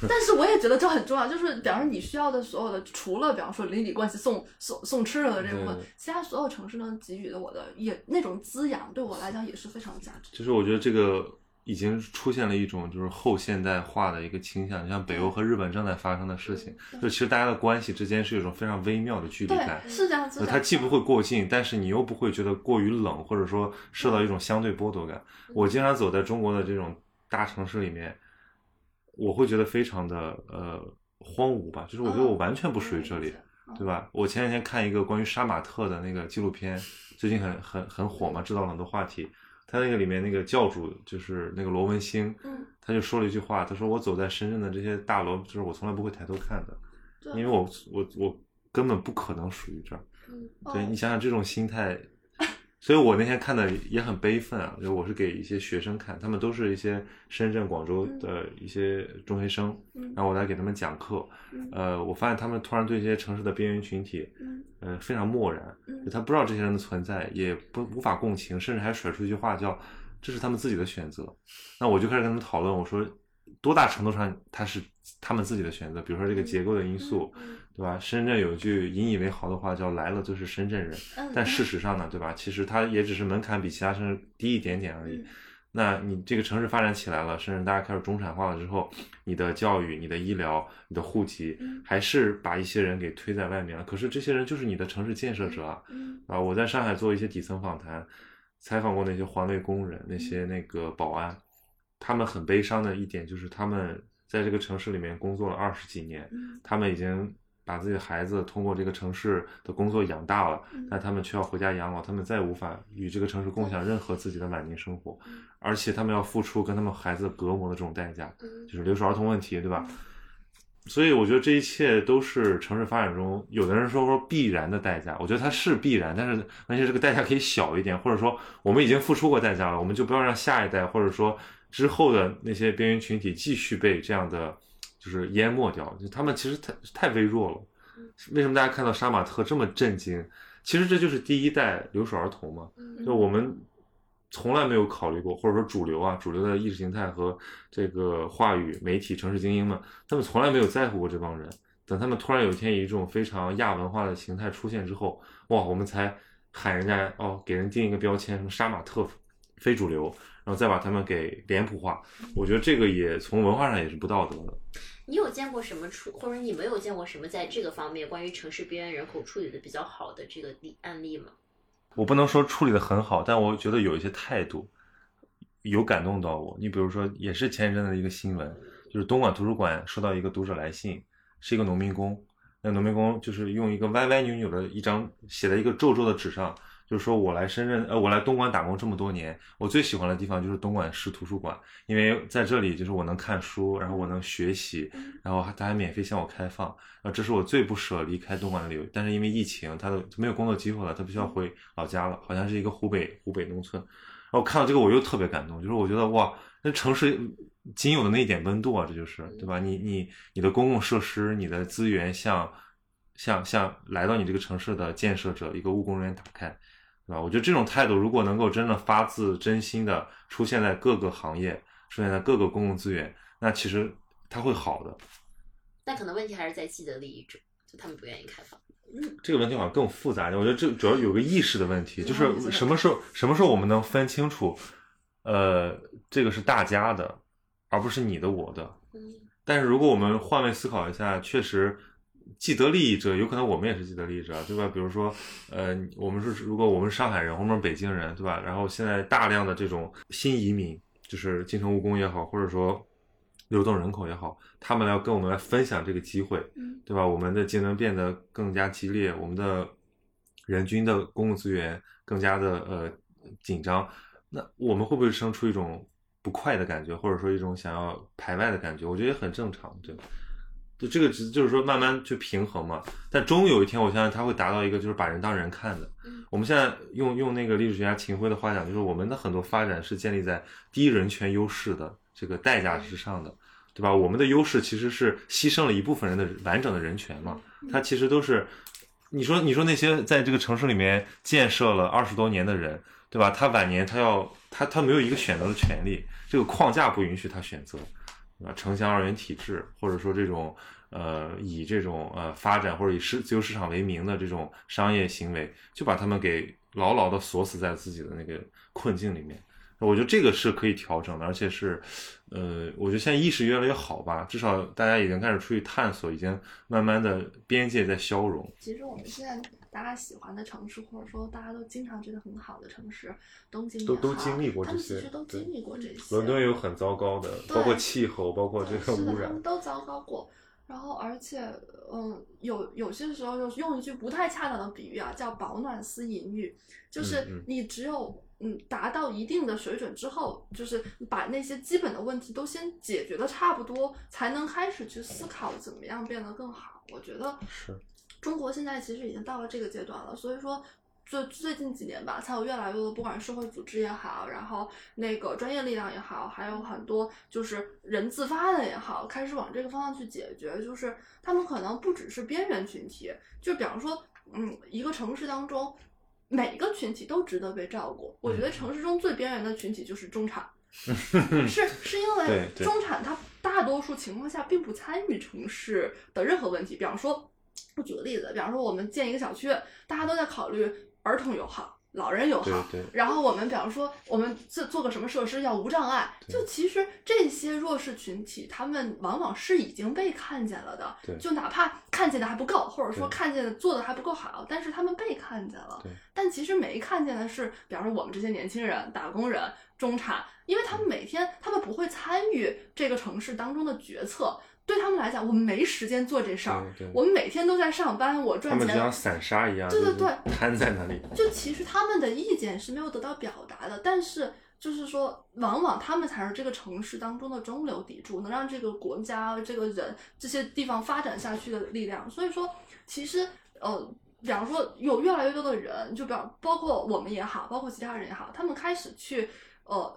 [LAUGHS] 但是我也觉得这很重要，就是比方说你需要的所有的，除了比方说邻里关系送送送吃的这部分，其他所有城市能给予的我的也那种滋养，对我来讲也是非常有价值。就是我觉得这个已经出现了一种就是后现代化的一个倾向，像北欧和日本正在发生的事情，嗯就其实大家的关系之间是有一种非常微妙的距离感，。是这样子。它既不会过近，但是你又不会觉得过于冷，或者说受到一种相对剥夺感。我经常走在中国的这种大城市里面，我会觉得非常的呃荒芜吧，就是我觉得我完全不属于这里。对吧？我前两天看一个关于杀马特的那个纪录片，最近很很很火嘛，制造了很多话题。他那个里面那个教主就是那个罗文星，嗯，他就说了一句话，他说我走在深圳的这些大楼，就是我从来不会抬头看的，因为我我我根本不可能属于这儿。嗯对哦你想想这种心态，所以我那天看的也很悲愤啊，就我是给一些学生看，他们都是一些深圳、广州的一些中学生，嗯。然后我来给他们讲课，嗯。呃，我发现他们突然对这些城市的边缘群体，嗯。呃，非常漠然，他不知道这些人的存在，也不无法共情，甚至还甩出一句话叫“这是他们自己的选择”。那我就开始跟他们讨论，我说多大程度上他是他们自己的选择，比如说这个结构的因素，嗯对吧？深圳有一句引以为豪的话叫“来了就是深圳人”，嗯但事实上呢，对吧？其实它也只是门槛比其他城市低一点点而已。嗯那你这个城市发展起来了，甚至大家开始中产化了之后，你的教育、你的医疗、你的户籍，嗯还是把一些人给推在外面了。可是这些人就是你的城市建设者啊！嗯啊，我在上海做一些底层访谈，采访过那些环卫工人、那嗯些那个保安，他们很悲伤的一点就是他们在这个城市里面工作了二十几年，嗯。他们已经把自己的孩子通过这个城市的工作养大了，嗯。但他们却要回家养老，他们再无法与这个城市共享任何自己的晚年生活，而且他们要付出跟他们孩子隔膜的这种代价，嗯。就是留守儿童问题，对吧？所以我觉得这一切都是城市发展中，有的人说说必然的代价，我觉得它是必然，但是而且这个代价可以小一点，或者说我们已经付出过代价了，我们就不要让下一代或者说之后的那些边缘群体继续被这样的就是淹没掉，就他们其实太太微弱了。为什么大家看到杀马特这么震惊？其实这就是第一代留守儿童嘛，嗯就我们从来没有考虑过，或者说主流啊，主流的意识形态和这个话语、媒体、城市精英们，他们从来没有在乎过这帮人。等他们突然有一天以一种非常亚文化的形态出现之后，哇，我们才喊人家哦，给人定一个标签，什么杀马特非主流，然后再把他们给脸谱化。我觉得这个也从文化上也是不道德的。你有见过什么处，或者你没有见过什么在这个方面关于城市边缘人口处理的比较好的这个例案例吗？我不能说处理的很好，但我觉得有一些态度有感动到我。你比如说，也是前一阵的一个新闻，就是东莞图书馆收到一个读者来信，是一个农民工。那农民工就是用一个歪歪扭扭的一张写在一个皱皱的纸上，就是说我来深圳，呃，我来东莞打工这么多年，我最喜欢的地方就是东莞市图书馆，因为在这里就是我能看书，然后我能学习，然后还它还免费向我开放，啊这是我最不舍离开东莞的理由。但是因为疫情，他的没有工作机会了，他必须要回老家了，好像是一个湖北湖北农村。然后看到这个我又特别感动，就是我觉得哇，那城市仅有的那一点温度啊，这就是对吧？你你你的公共设施、你的资源向向向来到你这个城市的建设者一个务工人员打开，对吧？我觉得这种态度如果能够真的发自真心的出现在各个行业，出现在各个公共资源，那其实它会好的。但可能问题还是在既得利益者，就他们不愿意开放。嗯这个问题好像更复杂一点，我觉得这主要有个意识的问题，就是嗯什么时候什么时候我们能分清楚，呃，这个是大家的，而不是你的我的。嗯但是如果我们换位思考一下，确实既得利益者有可能我们也是既得利益者，对吧？比如说，呃，我们是如果我们是上海人，我们是北京人，对吧？然后现在大量的这种新移民，就是进城务工也好，或者说流动人口也好，他们来跟我们来分享这个机会，嗯对吧？我们的竞争变得更加激烈，我们的人均的公共资源更加的呃紧张，那我们会不会生出一种不快的感觉，或者说一种想要排外的感觉？我觉得也很正常，对吧？就这个值就是说慢慢去平衡嘛，但终有一天，我相信它会达到一个就是把人当人看的。嗯我们现在用用那个历史学家秦晖的话讲，就是我们的很多发展是建立在低人权优势的这个代价之上的，对吧？我们的优势其实是牺牲了一部分人的完整的人权嘛，他其实都是，你说你说那些在这个城市里面建设了二十多年的人，对吧？他晚年他要他他没有一个选择的权利，这个框架不允许他选择，啊？城乡二元体制，或者说这种呃以这种呃发展或者以市自由市场为名的这种商业行为，就把他们给牢牢的锁死在自己的那个困境里面。我觉得这个是可以调整的，而且是，呃，我觉得现在意识越来越好吧，至少大家已经开始出去探索，已经慢慢的边界在消融。其实我们现在大家喜欢的城市，或者说大家都经常觉得很好的城市，东京都都经历过他这些们其实都经历过这些。伦敦有很糟糕的，包括气候，包括这个污染他们。都糟糕过。然后，而且，嗯，有有些时候就是用一句不太恰当的比喻啊，叫“保暖思淫欲”，就是你只有嗯达到一定的水准之后，就是把那些基本的问题都先解决的差不多，才能开始去思考怎么样变得更好。我觉得是中国现在其实已经到了这个阶段了，所以说。最最近几年吧，才有越来越多，不管是社会组织也好，然后那个专业力量也好，还有很多就是人自发的也好，开始往这个方向去解决。就是他们可能不只是边缘群体，就比方说，嗯，一个城市当中，每个群体都值得被照顾。我觉得城市中最边缘的群体就是中产，[LAUGHS] 是是因为中产他大多数情况下并不参与城市的任何问题，比方说。我举个例子，比方说我们建一个小区，大家都在考虑儿童友好、老人友好，对对然后我们比方说我们做做个什么设施要无障碍，就其实这些弱势群体，他们往往是已经被看见了的对，就哪怕看见的还不够，或者说看见的做的还不够好，但是他们被看见了对。但其实没看见的是，比方说我们这些年轻人、打工人、中产，因为他们每天他们不会参与这个城市当中的决策。对他们来讲，我们没时间做这事儿我们每天都在上班，我他赚钱，们就像散沙一样，对对对瘫在那里。就其实他们的意见是没有得到表达的，但是就是说，往往他们才是这个城市当中的中流砥柱，能让这个国家、这个人这些地方发展下去的力量。所以说，其实呃，比方说有越来越多的人，就比方包括我们也好，包括其他人也好，他们开始去呃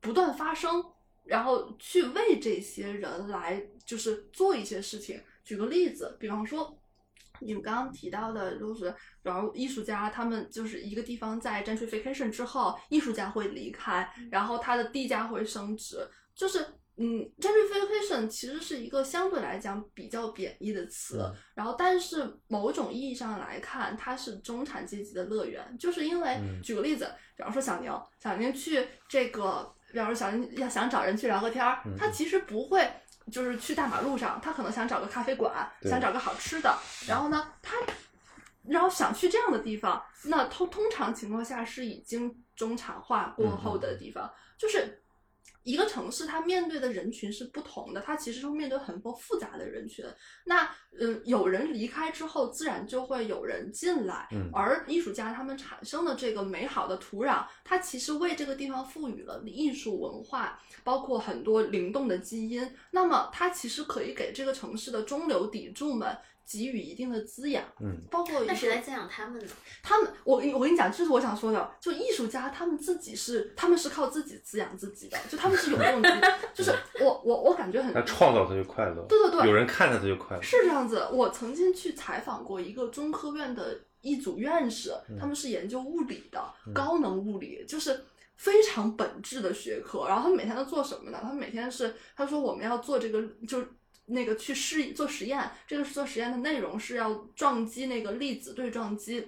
不断发声。然后去为这些人来就是做一些事情。举个例子，比方说。你们刚刚提到的，就是然后艺术家他们就是一个地方在 gentrification 之后，艺术家会离开，然后它的地价会升值，就是嗯，gentrification 其实是一个相对来讲比较贬义的词，嗯然后但是某种意义上来看，它是中产阶级的乐园，就是因为、嗯举个例子，比方说小宁，小宁去这个，比方说小宁要想找人去聊个天儿，嗯他其实不会。就是去大马路上，他可能想找个咖啡馆，想找个好吃的，然后呢，他然后想去这样的地方，那通通常情况下是已经中产化过后的地方，就是一个城市它面对的人群是不同的，它其实会面对很多复杂的人群。那嗯，有人离开之后，自然就会有人进来，嗯而艺术家他们产生的这个美好的土壤，它其实为这个地方赋予了艺术文化，包括很多灵动的基因。那么它其实可以给这个城市的中流砥柱们给予一定的滋养。嗯，包括那谁来滋养他们呢？他们，我跟你我跟你讲，这是我想说的，就艺术家他们自己是，他们是靠自己滋养自己的，就他们是有动机，就是我我我感觉很他创造他就快乐，对对对有人看着他就快乐，是这样子。我曾经去采访过一个中科院的一组院士，他们是研究物理的，高能物理，就是非常本质的学科。然后他们每天都做什么呢？他们每天是他说我们要做这个就。那个去试做实验，这个是做实验的内容是要撞击那个粒子对撞机，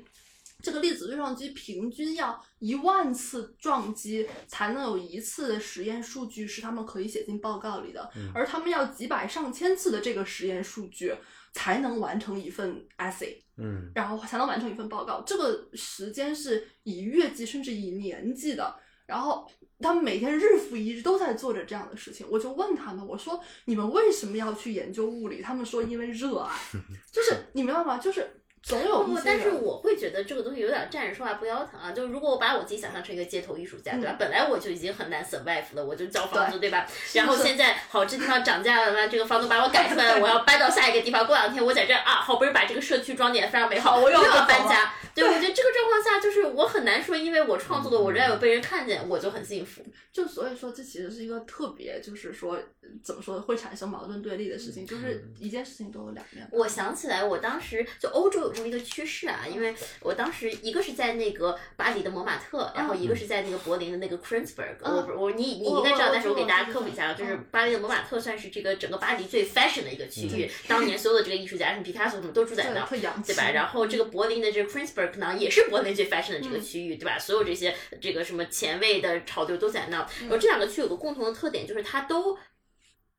这个粒子对撞机平均要一万次撞击才能有一次的实验数据是他们可以写进报告里的，而他们要几百上千次的这个实验数据才能完成一份 essay，嗯然后才能完成一份报告。这个时间是以月计甚至以年计的，然后。他们每天日复一日都在做着这样的事情，我就问他们，我说你们为什么要去研究物理？他们说因为热爱，[LAUGHS] 就是你明白吗？就是总有不不，一些但是我会觉得这个东西有点站着说话不腰疼啊。就如果我把我自己想象成一个街头艺术家，对吧？嗯本来我就已经很难 survive 了，我就交房租，对吧？然后现在好，这地方涨价了，那这个房东把我赶出来了，我要搬到下一个地方。过两天我在这儿啊，好不容易把这个社区装点非常美好，我又要搬家。对，我觉得这个状况下，就是我很难说，因为我创作的我仍然有被人看见，我就很幸福。就所以说，这其实是一个特别，就是说怎么说会产生矛盾对立的事情，就是一件事情都有两面。我想起来，我当时就欧洲有这么一个趋势啊，因为我当时一个是在那个巴黎的蒙马特，然后一个是在那个柏林的那个 Kreuzberg，、嗯我不我你你应该知道，但是我给大家科普一下啊，就是嗯巴黎的蒙马特算是这个整个巴黎最 fashion 的一个区域，当年所有的这个艺术家，什么皮卡索什么都住在那对，吧？然后这个柏林的这个 Kreuzberg 呢，也是柏林最 fashion 的这个嗯区域，对吧？所有这些这个什么前卫的潮流都在那然后这两个区有个共同的特点，就是它都。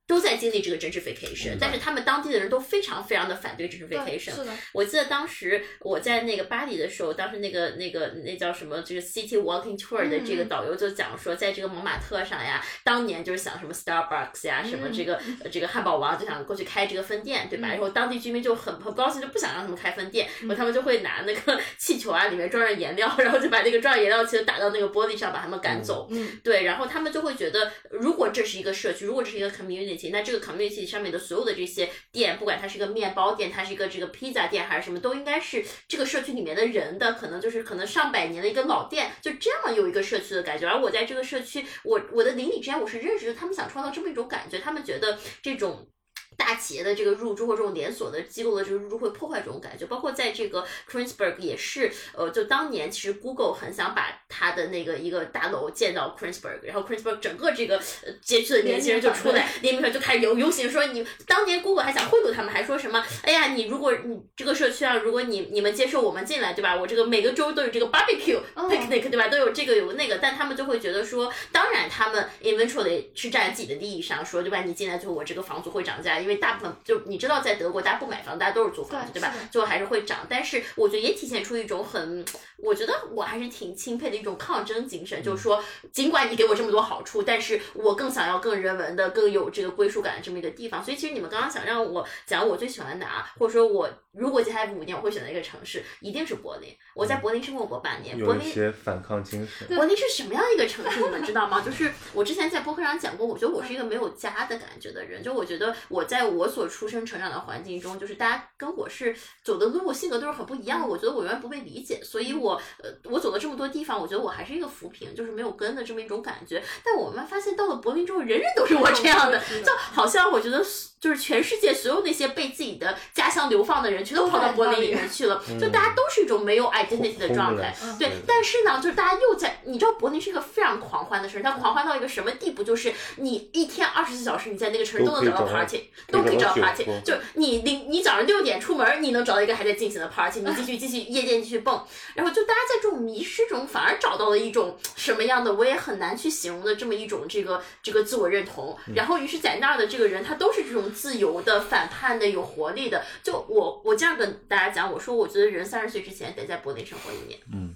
都在经历这个 gentrification，但是他们当地的人都非常非常的反对对 gentrification。是的，我记得当时我在那个巴黎的时候，当时那个那个那叫什么，就是 City Walking Tour 的这个嗯导游就讲说，在这个蒙马特上呀，当年就是想什么 Starbucks 呀，什么这个呃这个汉堡王就想过去开这个分店，对吧？嗯。然后当地居民就很很不高兴，就不想让他们开分店，然后他们就会拿那个 [LAUGHS] 气球啊，里面装上颜料，然后就把那个装上颜料气球打到那个玻璃上，把他们赶走。嗯，对，然后他们就会觉得，如果这是一个社区，如果这是一个 community，那这个 community 上面的所有的这些店，不管它是一个面包店，它是一个这个披萨店还是什么，都应该是这个社区里面的人的，可能就是可能上百年的一个老店，就这样有一个社区的感觉。而我在这个社区，我我的邻里之间我是认识的，他们想创造这么一种感觉，他们觉得这种。大企业的这个入驻或这种连锁的机构的这个入驻会破坏这种感觉，包括在这个 Kreuzberg 也是，呃，就当年其实 Google 很想把它的那个一个大楼建到 Kreuzberg，然后 Kreuzberg 整个这个呃街区的年轻人就出来联名团就开始游游行说你当年 Google 还想贿赂他们，还说什么哎呀你如果你这个社区啊，如果你你们接受我们进来对吧，我这个每个州都有这个 barbecue 哦。picnic 对吧，都有这个有那个，但他们就会觉得说，当然他们 eventually 是站在自己的利益上说对吧，你进来之后我这个房租会涨价，因为大部分就你知道在德国大家不买房，大家都是租房子对吧最后还是会涨，但是我觉得也体现出一种很，我觉得我还是挺钦佩的一种抗争精神，就是说尽管你给我这么多好处，但是我更想要更人文的、更有这个归属感的这么一个地方。所以其实你们刚刚想让我讲我最喜欢哪，或者说我如果接下来五年我会选择一个城市，一定是柏林。我在柏林生活过半年，柏有一林些反抗精神。柏林是什么样一个城市？你们知道吗？就是我之前在博客上讲过，我觉得我是一个没有家的感觉的人。就我觉得我在在我所出生成长的环境中，就是大家跟我是走的路、性格都是很不一样的。我觉得我永远不被理解，所以我呃，我走了这么多地方，我觉得我还是一个浮萍，就是没有根的这么一种感觉。但我们发现到了柏林之后，人人都是我这样的，就好像我觉得就是全世界所有那些被自己的家乡流放的人，全都跑到柏林里面去了，就大家都是一种没有 identity 的状态。对，但是呢，就是大家又在，你知道柏林是一个非常狂欢的城市，它狂欢到一个什么地步？就是你一天二十四小时，你在那个城市都能找到 party，都可以找到 party。就是你零你早上六点出门，你能找到一个还在进行的 party，你继续继续夜店继续蹦，然后就大家在这种迷失中，反而找到了一种什么样的，我也很难去形容的这么一种这个这个自我认同。然后于是，在那儿的这个人，他都是这种自由的、反叛的、有活力的。就我我这样跟大家讲，我说我觉得人三十岁之前得在柏林生活一年。嗯，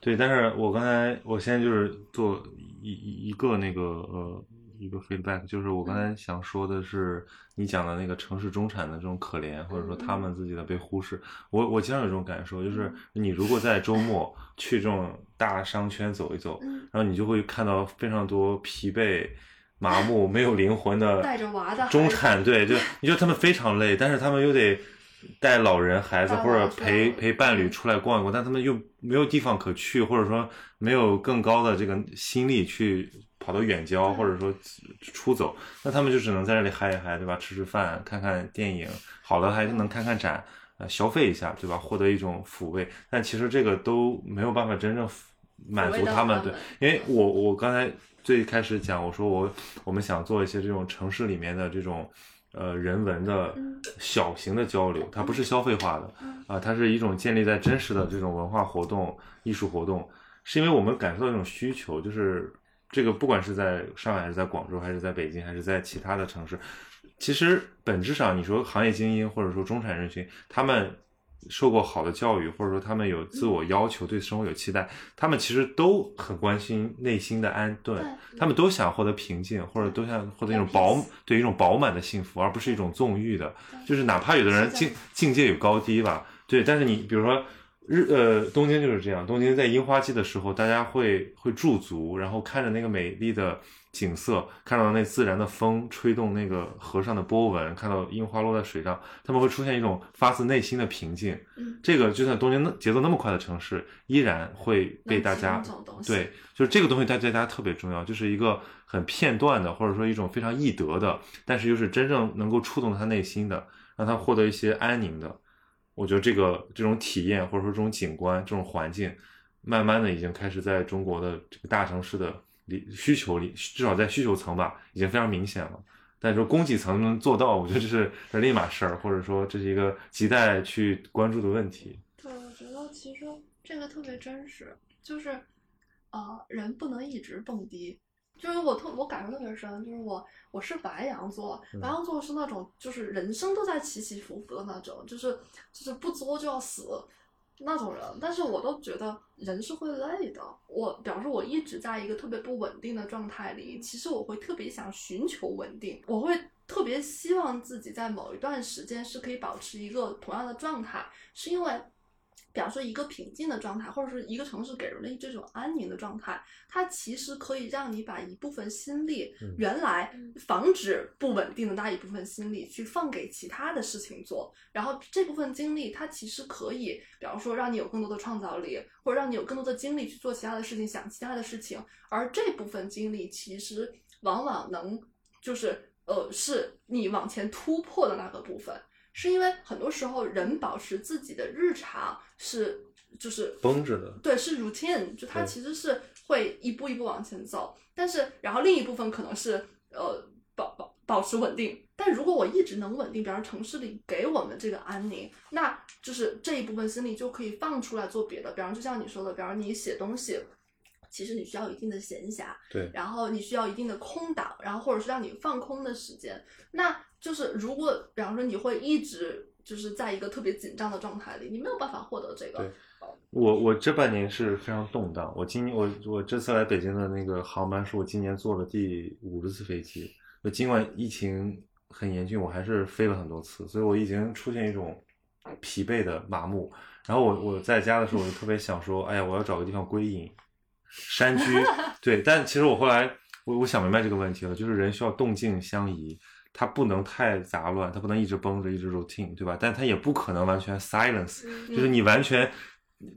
对，但是我刚才我现在就是做一一一个那个呃一个 feedback，就是我刚才想说的是你讲的那个城市中产的这种可怜，或者说他们自己的被忽视。我我经常有这种感受，就是你如果在周末去这种大商圈走一走，然后你就会看到非常多疲惫。麻木、没有灵魂的带着娃的中产，对，就你觉得他们非常累，但是他们又得带老人、孩子或者陪陪伴侣出来逛一逛，但他们又没有地方可去，或者说没有更高的这个心力去跑到远郊，或者说出走，那他们就只能在这里嗨一嗨，对吧？吃吃饭，看看电影，好了还能看看展，呃，消费一下，对吧？获得一种抚慰，但其实这个都没有办法真正满足他们，对，因为我我刚才最开始讲，我说我我们想做一些这种城市里面的这种呃人文的嗯。小型的交流，它不是消费化的啊、它是一种建立在真实的这种文化活动、艺术活动，是因为我们感受到一种需求，就是这个不管是在上海还是在广州还是在北京还是在其他的城市，其实本质上你说行业精英或者说中产人群，他们受过好的教育，或者说他们有自我要求，对生活有期待，他们其实都很关心内心的安顿，他们都想获得平静，或者都想获得一种饱对一种饱满的幸福，而不是一种纵欲的。就是哪怕有的人境境界有高低吧，对，但是你比如说。日呃，东京就是这样。东京在樱花季的时候，大家会会驻足，然后看着那个美丽的景色，看到那自然的风吹动那个河上的波纹，看到樱花落在水上，他们会出现一种发自内心的平静。嗯，这个就算东京那节奏那么快的城市，依然会被大家对，就是这个东西对大家特别重要，就是一个很片段的，或者说一种非常易得的，但是又是真正能够触动他内心的，让他获得一些安宁的。我觉得这个这种体验或者说这种景观、这种环境，慢慢的已经开始在中国的这个大城市的里需求里，至少在需求层吧，已经非常明显了。但是说供给层能做到，我觉得这是这是另一码事儿，或者说这是一个亟待去关注的问题。对，我觉得其实这个特别真实，就是呃，人不能一直蹦迪。就是我特我感受特别深，就是我我是白羊座，白羊座是那种就是人生都在起起伏伏的那种，就是就是不作就要死那种人。但是我都觉得人是会累的。我表示我一直在一个特别不稳定的状态里，其实我会特别想寻求稳定，我会特别希望自己在某一段时间是可以保持一个同样的状态，是因为。比方说一个平静的状态，或者是一个城市给人的这种安宁的状态，它其实可以让你把一部分心力，嗯原来防止不稳定的那一部分心力，去放给其他的事情做。然后这部分精力，它其实可以，比方说让你有更多的创造力，或者让你有更多的精力去做其他的事情，想其他的事情。而这部分精力其实往往能，就是呃，是你往前突破的那个部分。是因为很多时候人保持自己的日常是就是绷着的对，是 routine，就它其实是会一步一步往前走，但是然后另一部分可能是呃保保保持稳定。但如果我一直能稳定，比方城市里给我们这个安宁，那就是这一部分心力就可以放出来做别的，比方就像你说的，比方你写东西。其实你需要一定的闲暇，对然后你需要一定的空档，然后或者是让你放空的时间。那就是如果比方说你会一直就是在一个特别紧张的状态里，你没有办法获得这个对。我我这半年是非常动荡。我今年我我这次来北京的那个航班是我今年坐了第五十次飞机。就尽管疫情很严峻，我还是飞了很多次，所以我已经出现一种疲惫的麻木。然后我我在家的时候，我就特别想说，哎呀，我要找个地方归隐，山居。[LAUGHS] 对，但其实我后来我我想明白这个问题了，就是人需要动静相宜。它不能太杂乱，它不能一直绷着，一直 routine，对吧？但它也不可能完全 silence，嗯就是你完全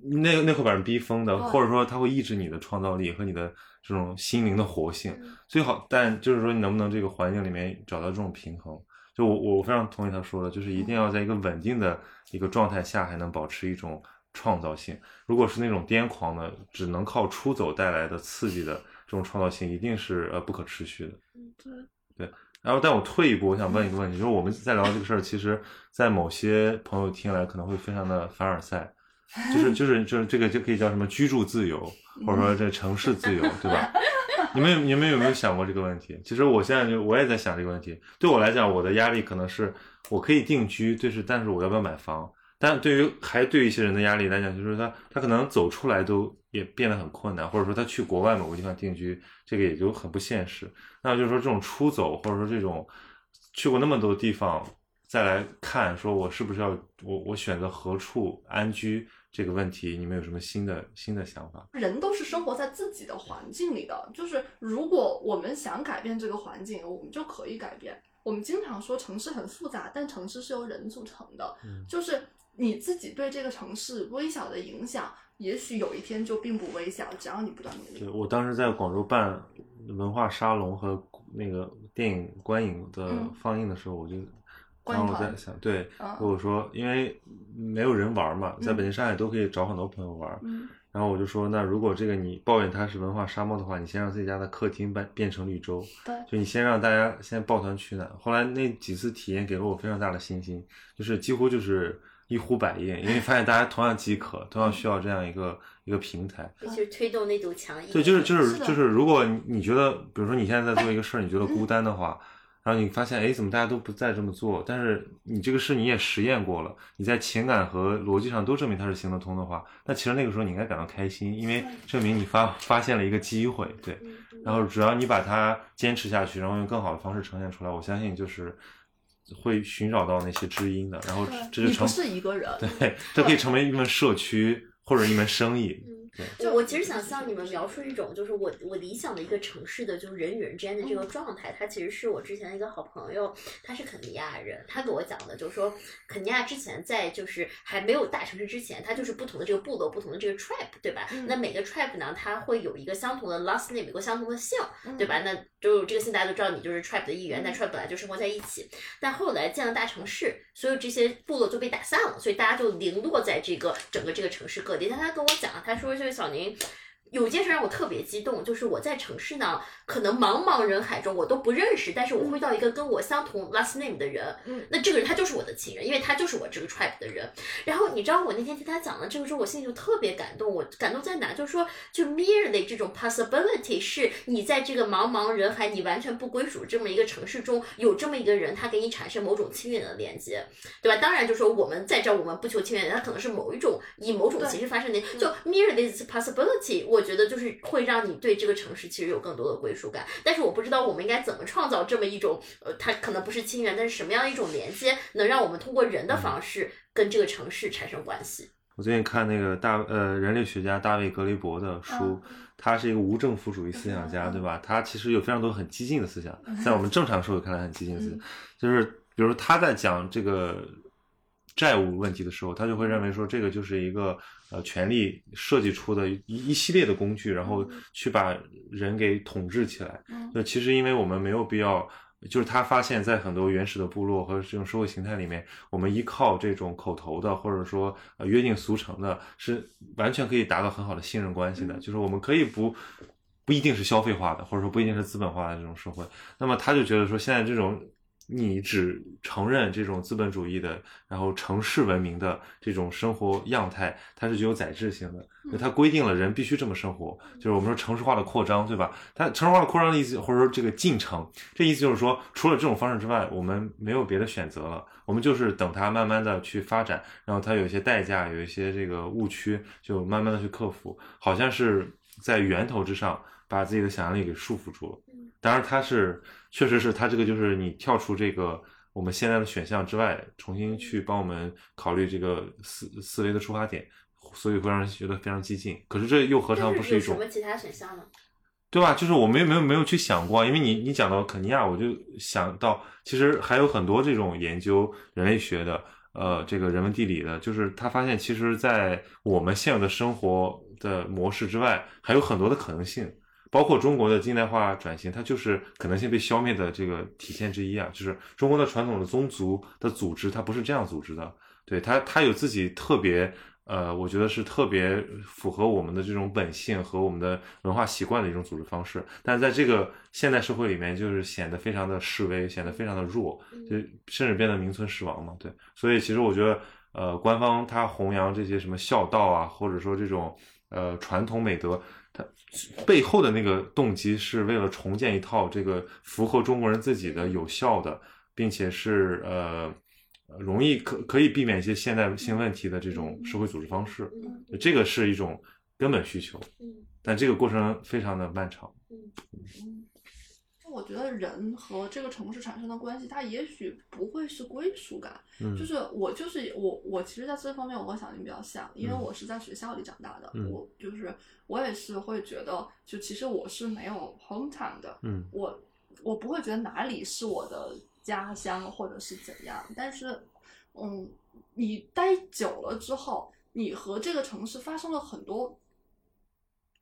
那那会把人逼疯的，或者说它会抑制你的创造力和你的这种心灵的活性。嗯最好，但就是说你能不能这个环境里面找到这种平衡？就我我非常同意他说的，就是一定要在一个稳定的一个状态下，还能保持一种创造性。如果是那种癫狂的，只能靠出走带来的刺激的这种创造性，一定是呃不可持续的。嗯，对对，然后，但我退一步，我想问一个问题，就是我们在聊这个事儿，其实，在某些朋友听来可能会非常的凡尔赛，就是就是就是这个就可以叫什么居住自由，或者说这城市自由，对吧？你们你们有没有想过这个问题？其实我现在就我也在想这个问题。对我来讲，我的压力可能是我可以定居，就是但是我要不要买房？但对于还对于一些人的压力来讲，就是他他可能走出来都也变得很困难，或者说他去国外某个地方定居，这个也就很不现实。那就是说这种出走，或者说这种去过那么多地方，再来看说我是不是要我我选择何处安居这个问题，你们有什么新的新的想法？人都是生活在自己的环境里的，就是如果我们想改变这个环境，我们就可以改变。我们经常说城市很复杂，但城市是由人组成的，嗯就是你自己对这个城市微小的影响，也许有一天就并不微小，只要你不断努力对。我当时在广州办文化沙龙和那个电影观影的嗯放映的时候，我就然后我在想，对，嗯我说因为没有人玩嘛，在北京、上海都可以找很多朋友玩，嗯然后我就说，那如果这个你抱怨它是文化沙漠的话，你先让自己家的客厅变变成绿洲，对就你先让大家先抱团取暖。后来那几次体验给了我非常大的信心，就是几乎就是一呼百应，因为发现大家同样饥渴，同样需要这样一个一个平台。就是推动那堵墙。对，就是就是就是，如果你你觉得，比如说你现在在做一个事儿，你觉得孤单的话，然后你发现，哎，怎么大家都不再这么做？但是你这个事你也实验过了，你在情感和逻辑上都证明它是行得通的话，那其实那个时候你应该感到开心，因为证明你发发现了一个机会，对。嗯然后只要你把它坚持下去，然后用更好的方式呈现出来，我相信就是会寻找到那些知音的，然后这就成你不是一个人，[LAUGHS] 对，这可以成为一门社区或者一门生意。对，我我其实想向你们描述一种，就是我我理想的一个城市的，就是人与人之间的这个状态。他其实是我之前的一个好朋友，他是肯尼亚人，他给我讲的，就是说肯尼亚之前在就是还没有大城市之前，它就是不同的这个部落，不同的这个 tribe，对吧？嗯那每个 tribe 呢，它会有一个相同的 last name，有个相同的姓，嗯对吧？那就这个姓大家都知道，你就是 tribe 的一员，但 tribe 本来就生活在一起。但后来建了大城市，所有这些部落就被打散了，所以大家就零落在这个整个这个城市各地。但他跟我讲，他说这个小宁。有一件事让我特别激动，就是我在城市呢，可能茫茫人海中我都不认识，但是我会到一个跟我相同 last name 的人，嗯那这个人他就是我的亲人，因为他就是我这个 tribe 的人。然后你知道我那天听他讲了这个之后，我心里就特别感动。我感动在哪？就是说，就 merely 这种 possibility 是你在这个茫茫人海，你完全不归属这么一个城市中，有这么一个人，他给你产生某种亲缘的连接，对吧？当然，就是说我们在这儿我们不求亲缘，他可能是某一种以某种形式发生的，就 merely this possibility，我觉得就是会让你对这个城市其实有更多的归属感。但是我不知道我们应该怎么创造这么一种，呃，它可能不是亲缘，但是什么样一种连接，能让我们通过人的方式跟这个城市产生关系？我最近看那个大呃人类学家大卫格雷伯的书，他是一个无政府主义思想家，对吧？他其实有非常多很激进的思想，在我们正常社会看来很激进的思想，[LAUGHS] 就是比如他在讲这个债务问题的时候，他就会认为说这个就是一个呃权力设计出的一一系列的工具，然后去把人给统治起来。嗯就其实因为我们没有必要。就是他发现，在很多原始的部落和这种社会形态里面，我们依靠这种口头的，或者说呃约定俗成的，是完全可以达到很好的信任关系的。就是我们可以不不一定是消费化的，或者说不一定是资本化的这种社会。那么他就觉得说，现在这种你只承认这种资本主义的，然后城市文明的这种生活样态，它是具有载质性的。就它规定了人必须这么生活，就是我们说城市化的扩张，对吧？它城市化的扩张的意思，或者说这个进程，这意思就是说，除了这种方式之外，我们没有别的选择了，我们就是等它慢慢的去发展，然后它有一些代价，有一些这个误区，就慢慢的去克服，好像是在源头之上把自己的想象力给束缚住了。当然，它是确实是他这个就是你跳出这个我们现在的选项之外，重新去帮我们考虑这个思思维的出发点，所以会让人觉得非常激进。可是这又何尝不是一种有什么其他选项呢？对吧？就是我没有没有没有去想过，因为你你讲到肯尼亚，我就想到其实还有很多这种研究人类学的，呃，这个人文地理的，就是他发现其实，在我们现有的生活的模式之外，还有很多的可能性。包括中国的近代化转型，它就是可能性被消灭的这个体现之一啊。就是中国的传统的宗族的组织，它不是这样组织的，对它它有自己特别呃，我觉得是特别符合我们的这种本性和我们的文化习惯的一种组织方式。但是在这个现代社会里面，就是显得非常的示威，显得非常的弱，就甚至变得名存实亡嘛。对，所以其实我觉得，呃，官方它弘扬这些什么孝道啊，或者说这种呃传统美德。它背后的那个动机是为了重建一套这个符合中国人自己的有效的，并且是呃容易可可以避免一些现代性问题的这种社会组织方式，这个是一种根本需求。但这个过程非常的漫长。我觉得人和这个城市产生的关系，它也许不会是归属感。嗯。就是我就是我我其实，在这方面我和小林比较像，因为我是在学校里长大的，嗯。我就是我也是会觉得，就其实我是没有 hometown 的，嗯。我我不会觉得哪里是我的家乡或者是怎样，但是嗯，你待久了之后，你和这个城市发生了很多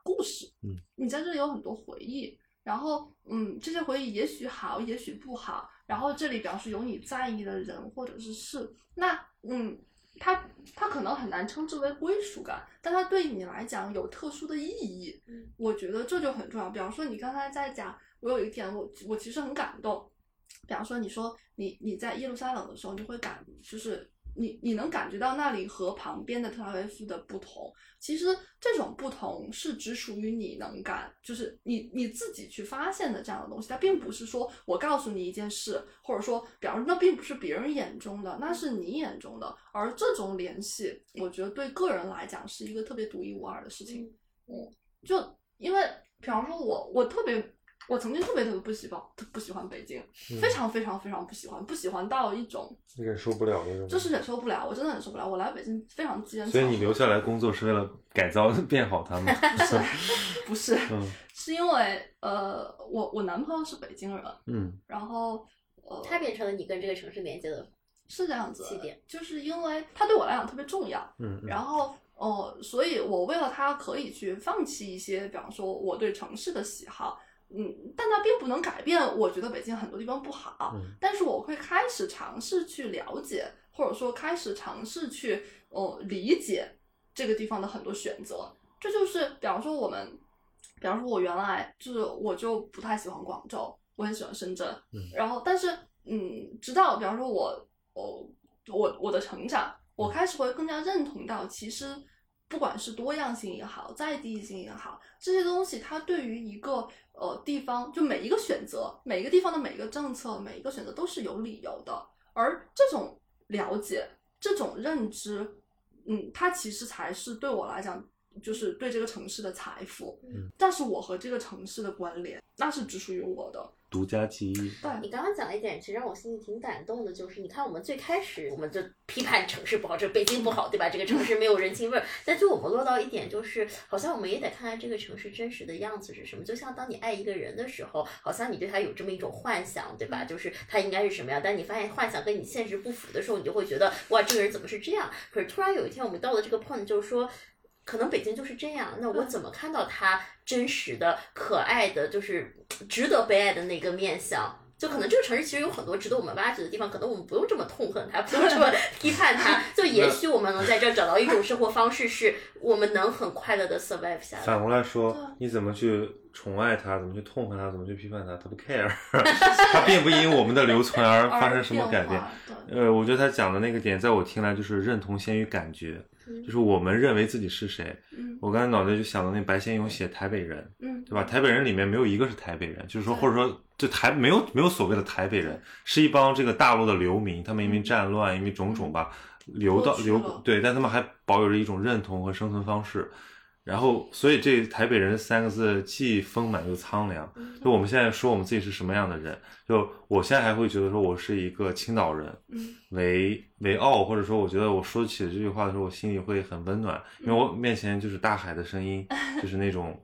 故事，嗯，你在这里有很多回忆。然后，嗯，这些回忆也许好，也许不好。然后这里表示有你在意的人或者是事，那，嗯，它它可能很难称之为归属感，但它对你来讲有特殊的意义。嗯我觉得这就很重要。比方说，你刚才在讲，我有一点我我其实很感动。比方说，你说你你在耶路撒冷的时候，你会感就是你你能感觉到那里和旁边的特拉维夫的不同。其实这种不同是只属于你能感，就是你你自己去发现的这样的东西。它并不是说我告诉你一件事，或者说，比方说那并不是别人眼中的，那是你眼中的。而这种联系，我觉得对个人来讲是一个特别独一无二的事情。嗯，就因为比方说我我特别。我曾经特别特别不喜欢不喜欢北京，嗯非常非常非常不喜欢，不喜欢到一种忍受不了那种就是忍受不了，我真的忍受不了。我来北京非常艰难，所以你留下来工作是为了改造 [LAUGHS] 变好它吗？[LAUGHS] 不是不是，嗯是因为呃，我我男朋友是北京人，嗯然后呃，他变成了你跟这个城市连接的是这样子起点，就是因为他对我来讲特别重要，嗯，然后哦、呃所以我为了他可以去放弃一些，比方说我对城市的喜好。嗯，但它并不能改变我觉得北京很多地方不好，嗯但是我会开始尝试去了解，或者说开始尝试去呃理解这个地方的很多选择。这就是比方说我们，比方说我原来就是我就不太喜欢广州，我很喜欢深圳，嗯然后但是嗯，直到比方说我哦我我的成长，我开始会更加认同到其实。不管是多样性也好，在地性也好，这些东西它对于一个呃地方，就每一个选择，每一个地方的每一个政策，每一个选择都是有理由的。而这种了解，这种认知，嗯，它其实才是对我来讲，就是对这个城市的财富。嗯，但是我和这个城市的关联，那是只属于我的。独家记忆。对，你刚刚讲了一点，其实让我心里挺感动的，就是你看我们最开始我们就批判城市不好，这北京不好，对吧？这个城市没有人情味儿。但是我们落到一点，就是好像我们也得看看这个城市真实的样子是什么。就像当你爱一个人的时候，好像你对他有这么一种幻想，对吧？就是他应该是什么样，但你发现幻想跟你现实不符的时候，你就会觉得哇，这个人怎么是这样？可是突然有一天，我们到了这个 point，就是说。可能北京就是这样，那我怎么看到他真实的、可爱的，就是值得被爱的那个面相？就可能这个城市其实有很多值得我们挖掘的地方，可能我们不用这么痛恨它，不用这么 [LAUGHS] 批判它，就也许我们能在这儿找到一种生活方式，是我们能很快乐的 survive 下来。反过来说，你怎么去宠爱它，怎么去痛恨它，怎么去批判它，它不 care，[LAUGHS] 它并不因我们的留存而发生什么改变。呃，我觉得他讲的那个点，在我听来就是认同先于感觉，嗯就是我们认为自己是谁。嗯我刚才脑袋就想到那白先勇写台北人，嗯，对吧？台北人里面没有一个是台北人，就是说，或者说，就台没有没有所谓的台北人，是一帮这个大陆的流民，他们因为战乱，因为种种吧，流到流对，但他们还保有着一种认同和生存方式。然后，所以这台北人三个字既丰满又苍凉。就我们现在说我们自己是什么样的人，就我现在还会觉得说我是一个青岛人，嗯为为傲，或者说我觉得我说起这句话的时候，我心里会很温暖，因为我面前就是大海的声音，[LAUGHS] 就是那种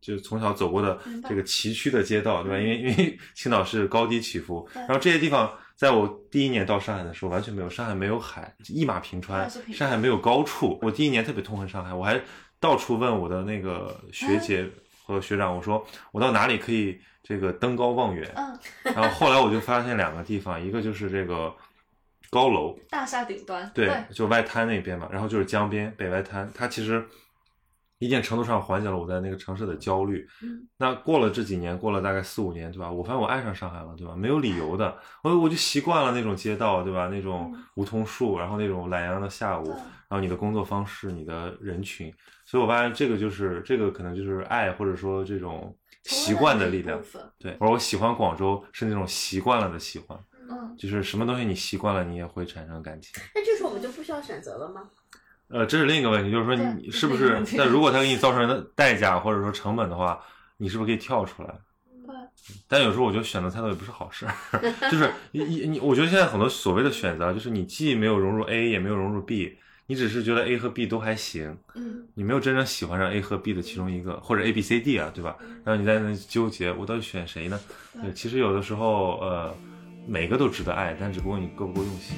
就从小走过的这个崎岖的街道，对吧？因为因为 [LAUGHS] 青岛是高低起伏，然后这些地方，在我第一年到上海的时候完全没有，上海没有海，一马平川上海没有高处。我第一年特别痛恨上海，我还到处问我的那个学姐和学长，我说我到哪里可以这个登高望远？嗯，然后后来我就发现两个地方，一个就是这个高楼，大厦顶端，对，就外滩那边嘛，然后就是江边北外滩，它其实一定程度上缓解了我在那个城市的焦虑。嗯，那过了这几年，过了大概四五年，对吧？我发现我爱上上海了，对吧？没有理由的，我我就习惯了那种街道，对吧？那种嗯梧桐树，然后那种懒洋洋的下午，对然后你的工作方式，你的人群，所以我发现这个就是这个可能就是爱，或者说这种习惯的力量对，而我喜欢广州是那种习惯了的喜欢，嗯，就是什么东西你习惯了，你也会产生感情。那这时候我们就不需要选择了吗？呃，这是另一个问题，就是说你是不是这是一个问？题但如果他给你造成的代价或者说成本的话，你是不是可以跳出来？对，但有时候我觉得选择太多也不是好事儿，[LAUGHS] 就是你你你，我觉得现在很多所谓的选择，就是你既没有融入 A，也没有融入 B，你只是觉得 A 和 B 都还行，嗯，你没有真正喜欢上 A 和 B 的其中一个，或者 A、B、C、D 啊，对吧？然后你在那纠结，我到底选谁呢？对，其实有的时候，呃，每个都值得爱，但只不过你够不够用心。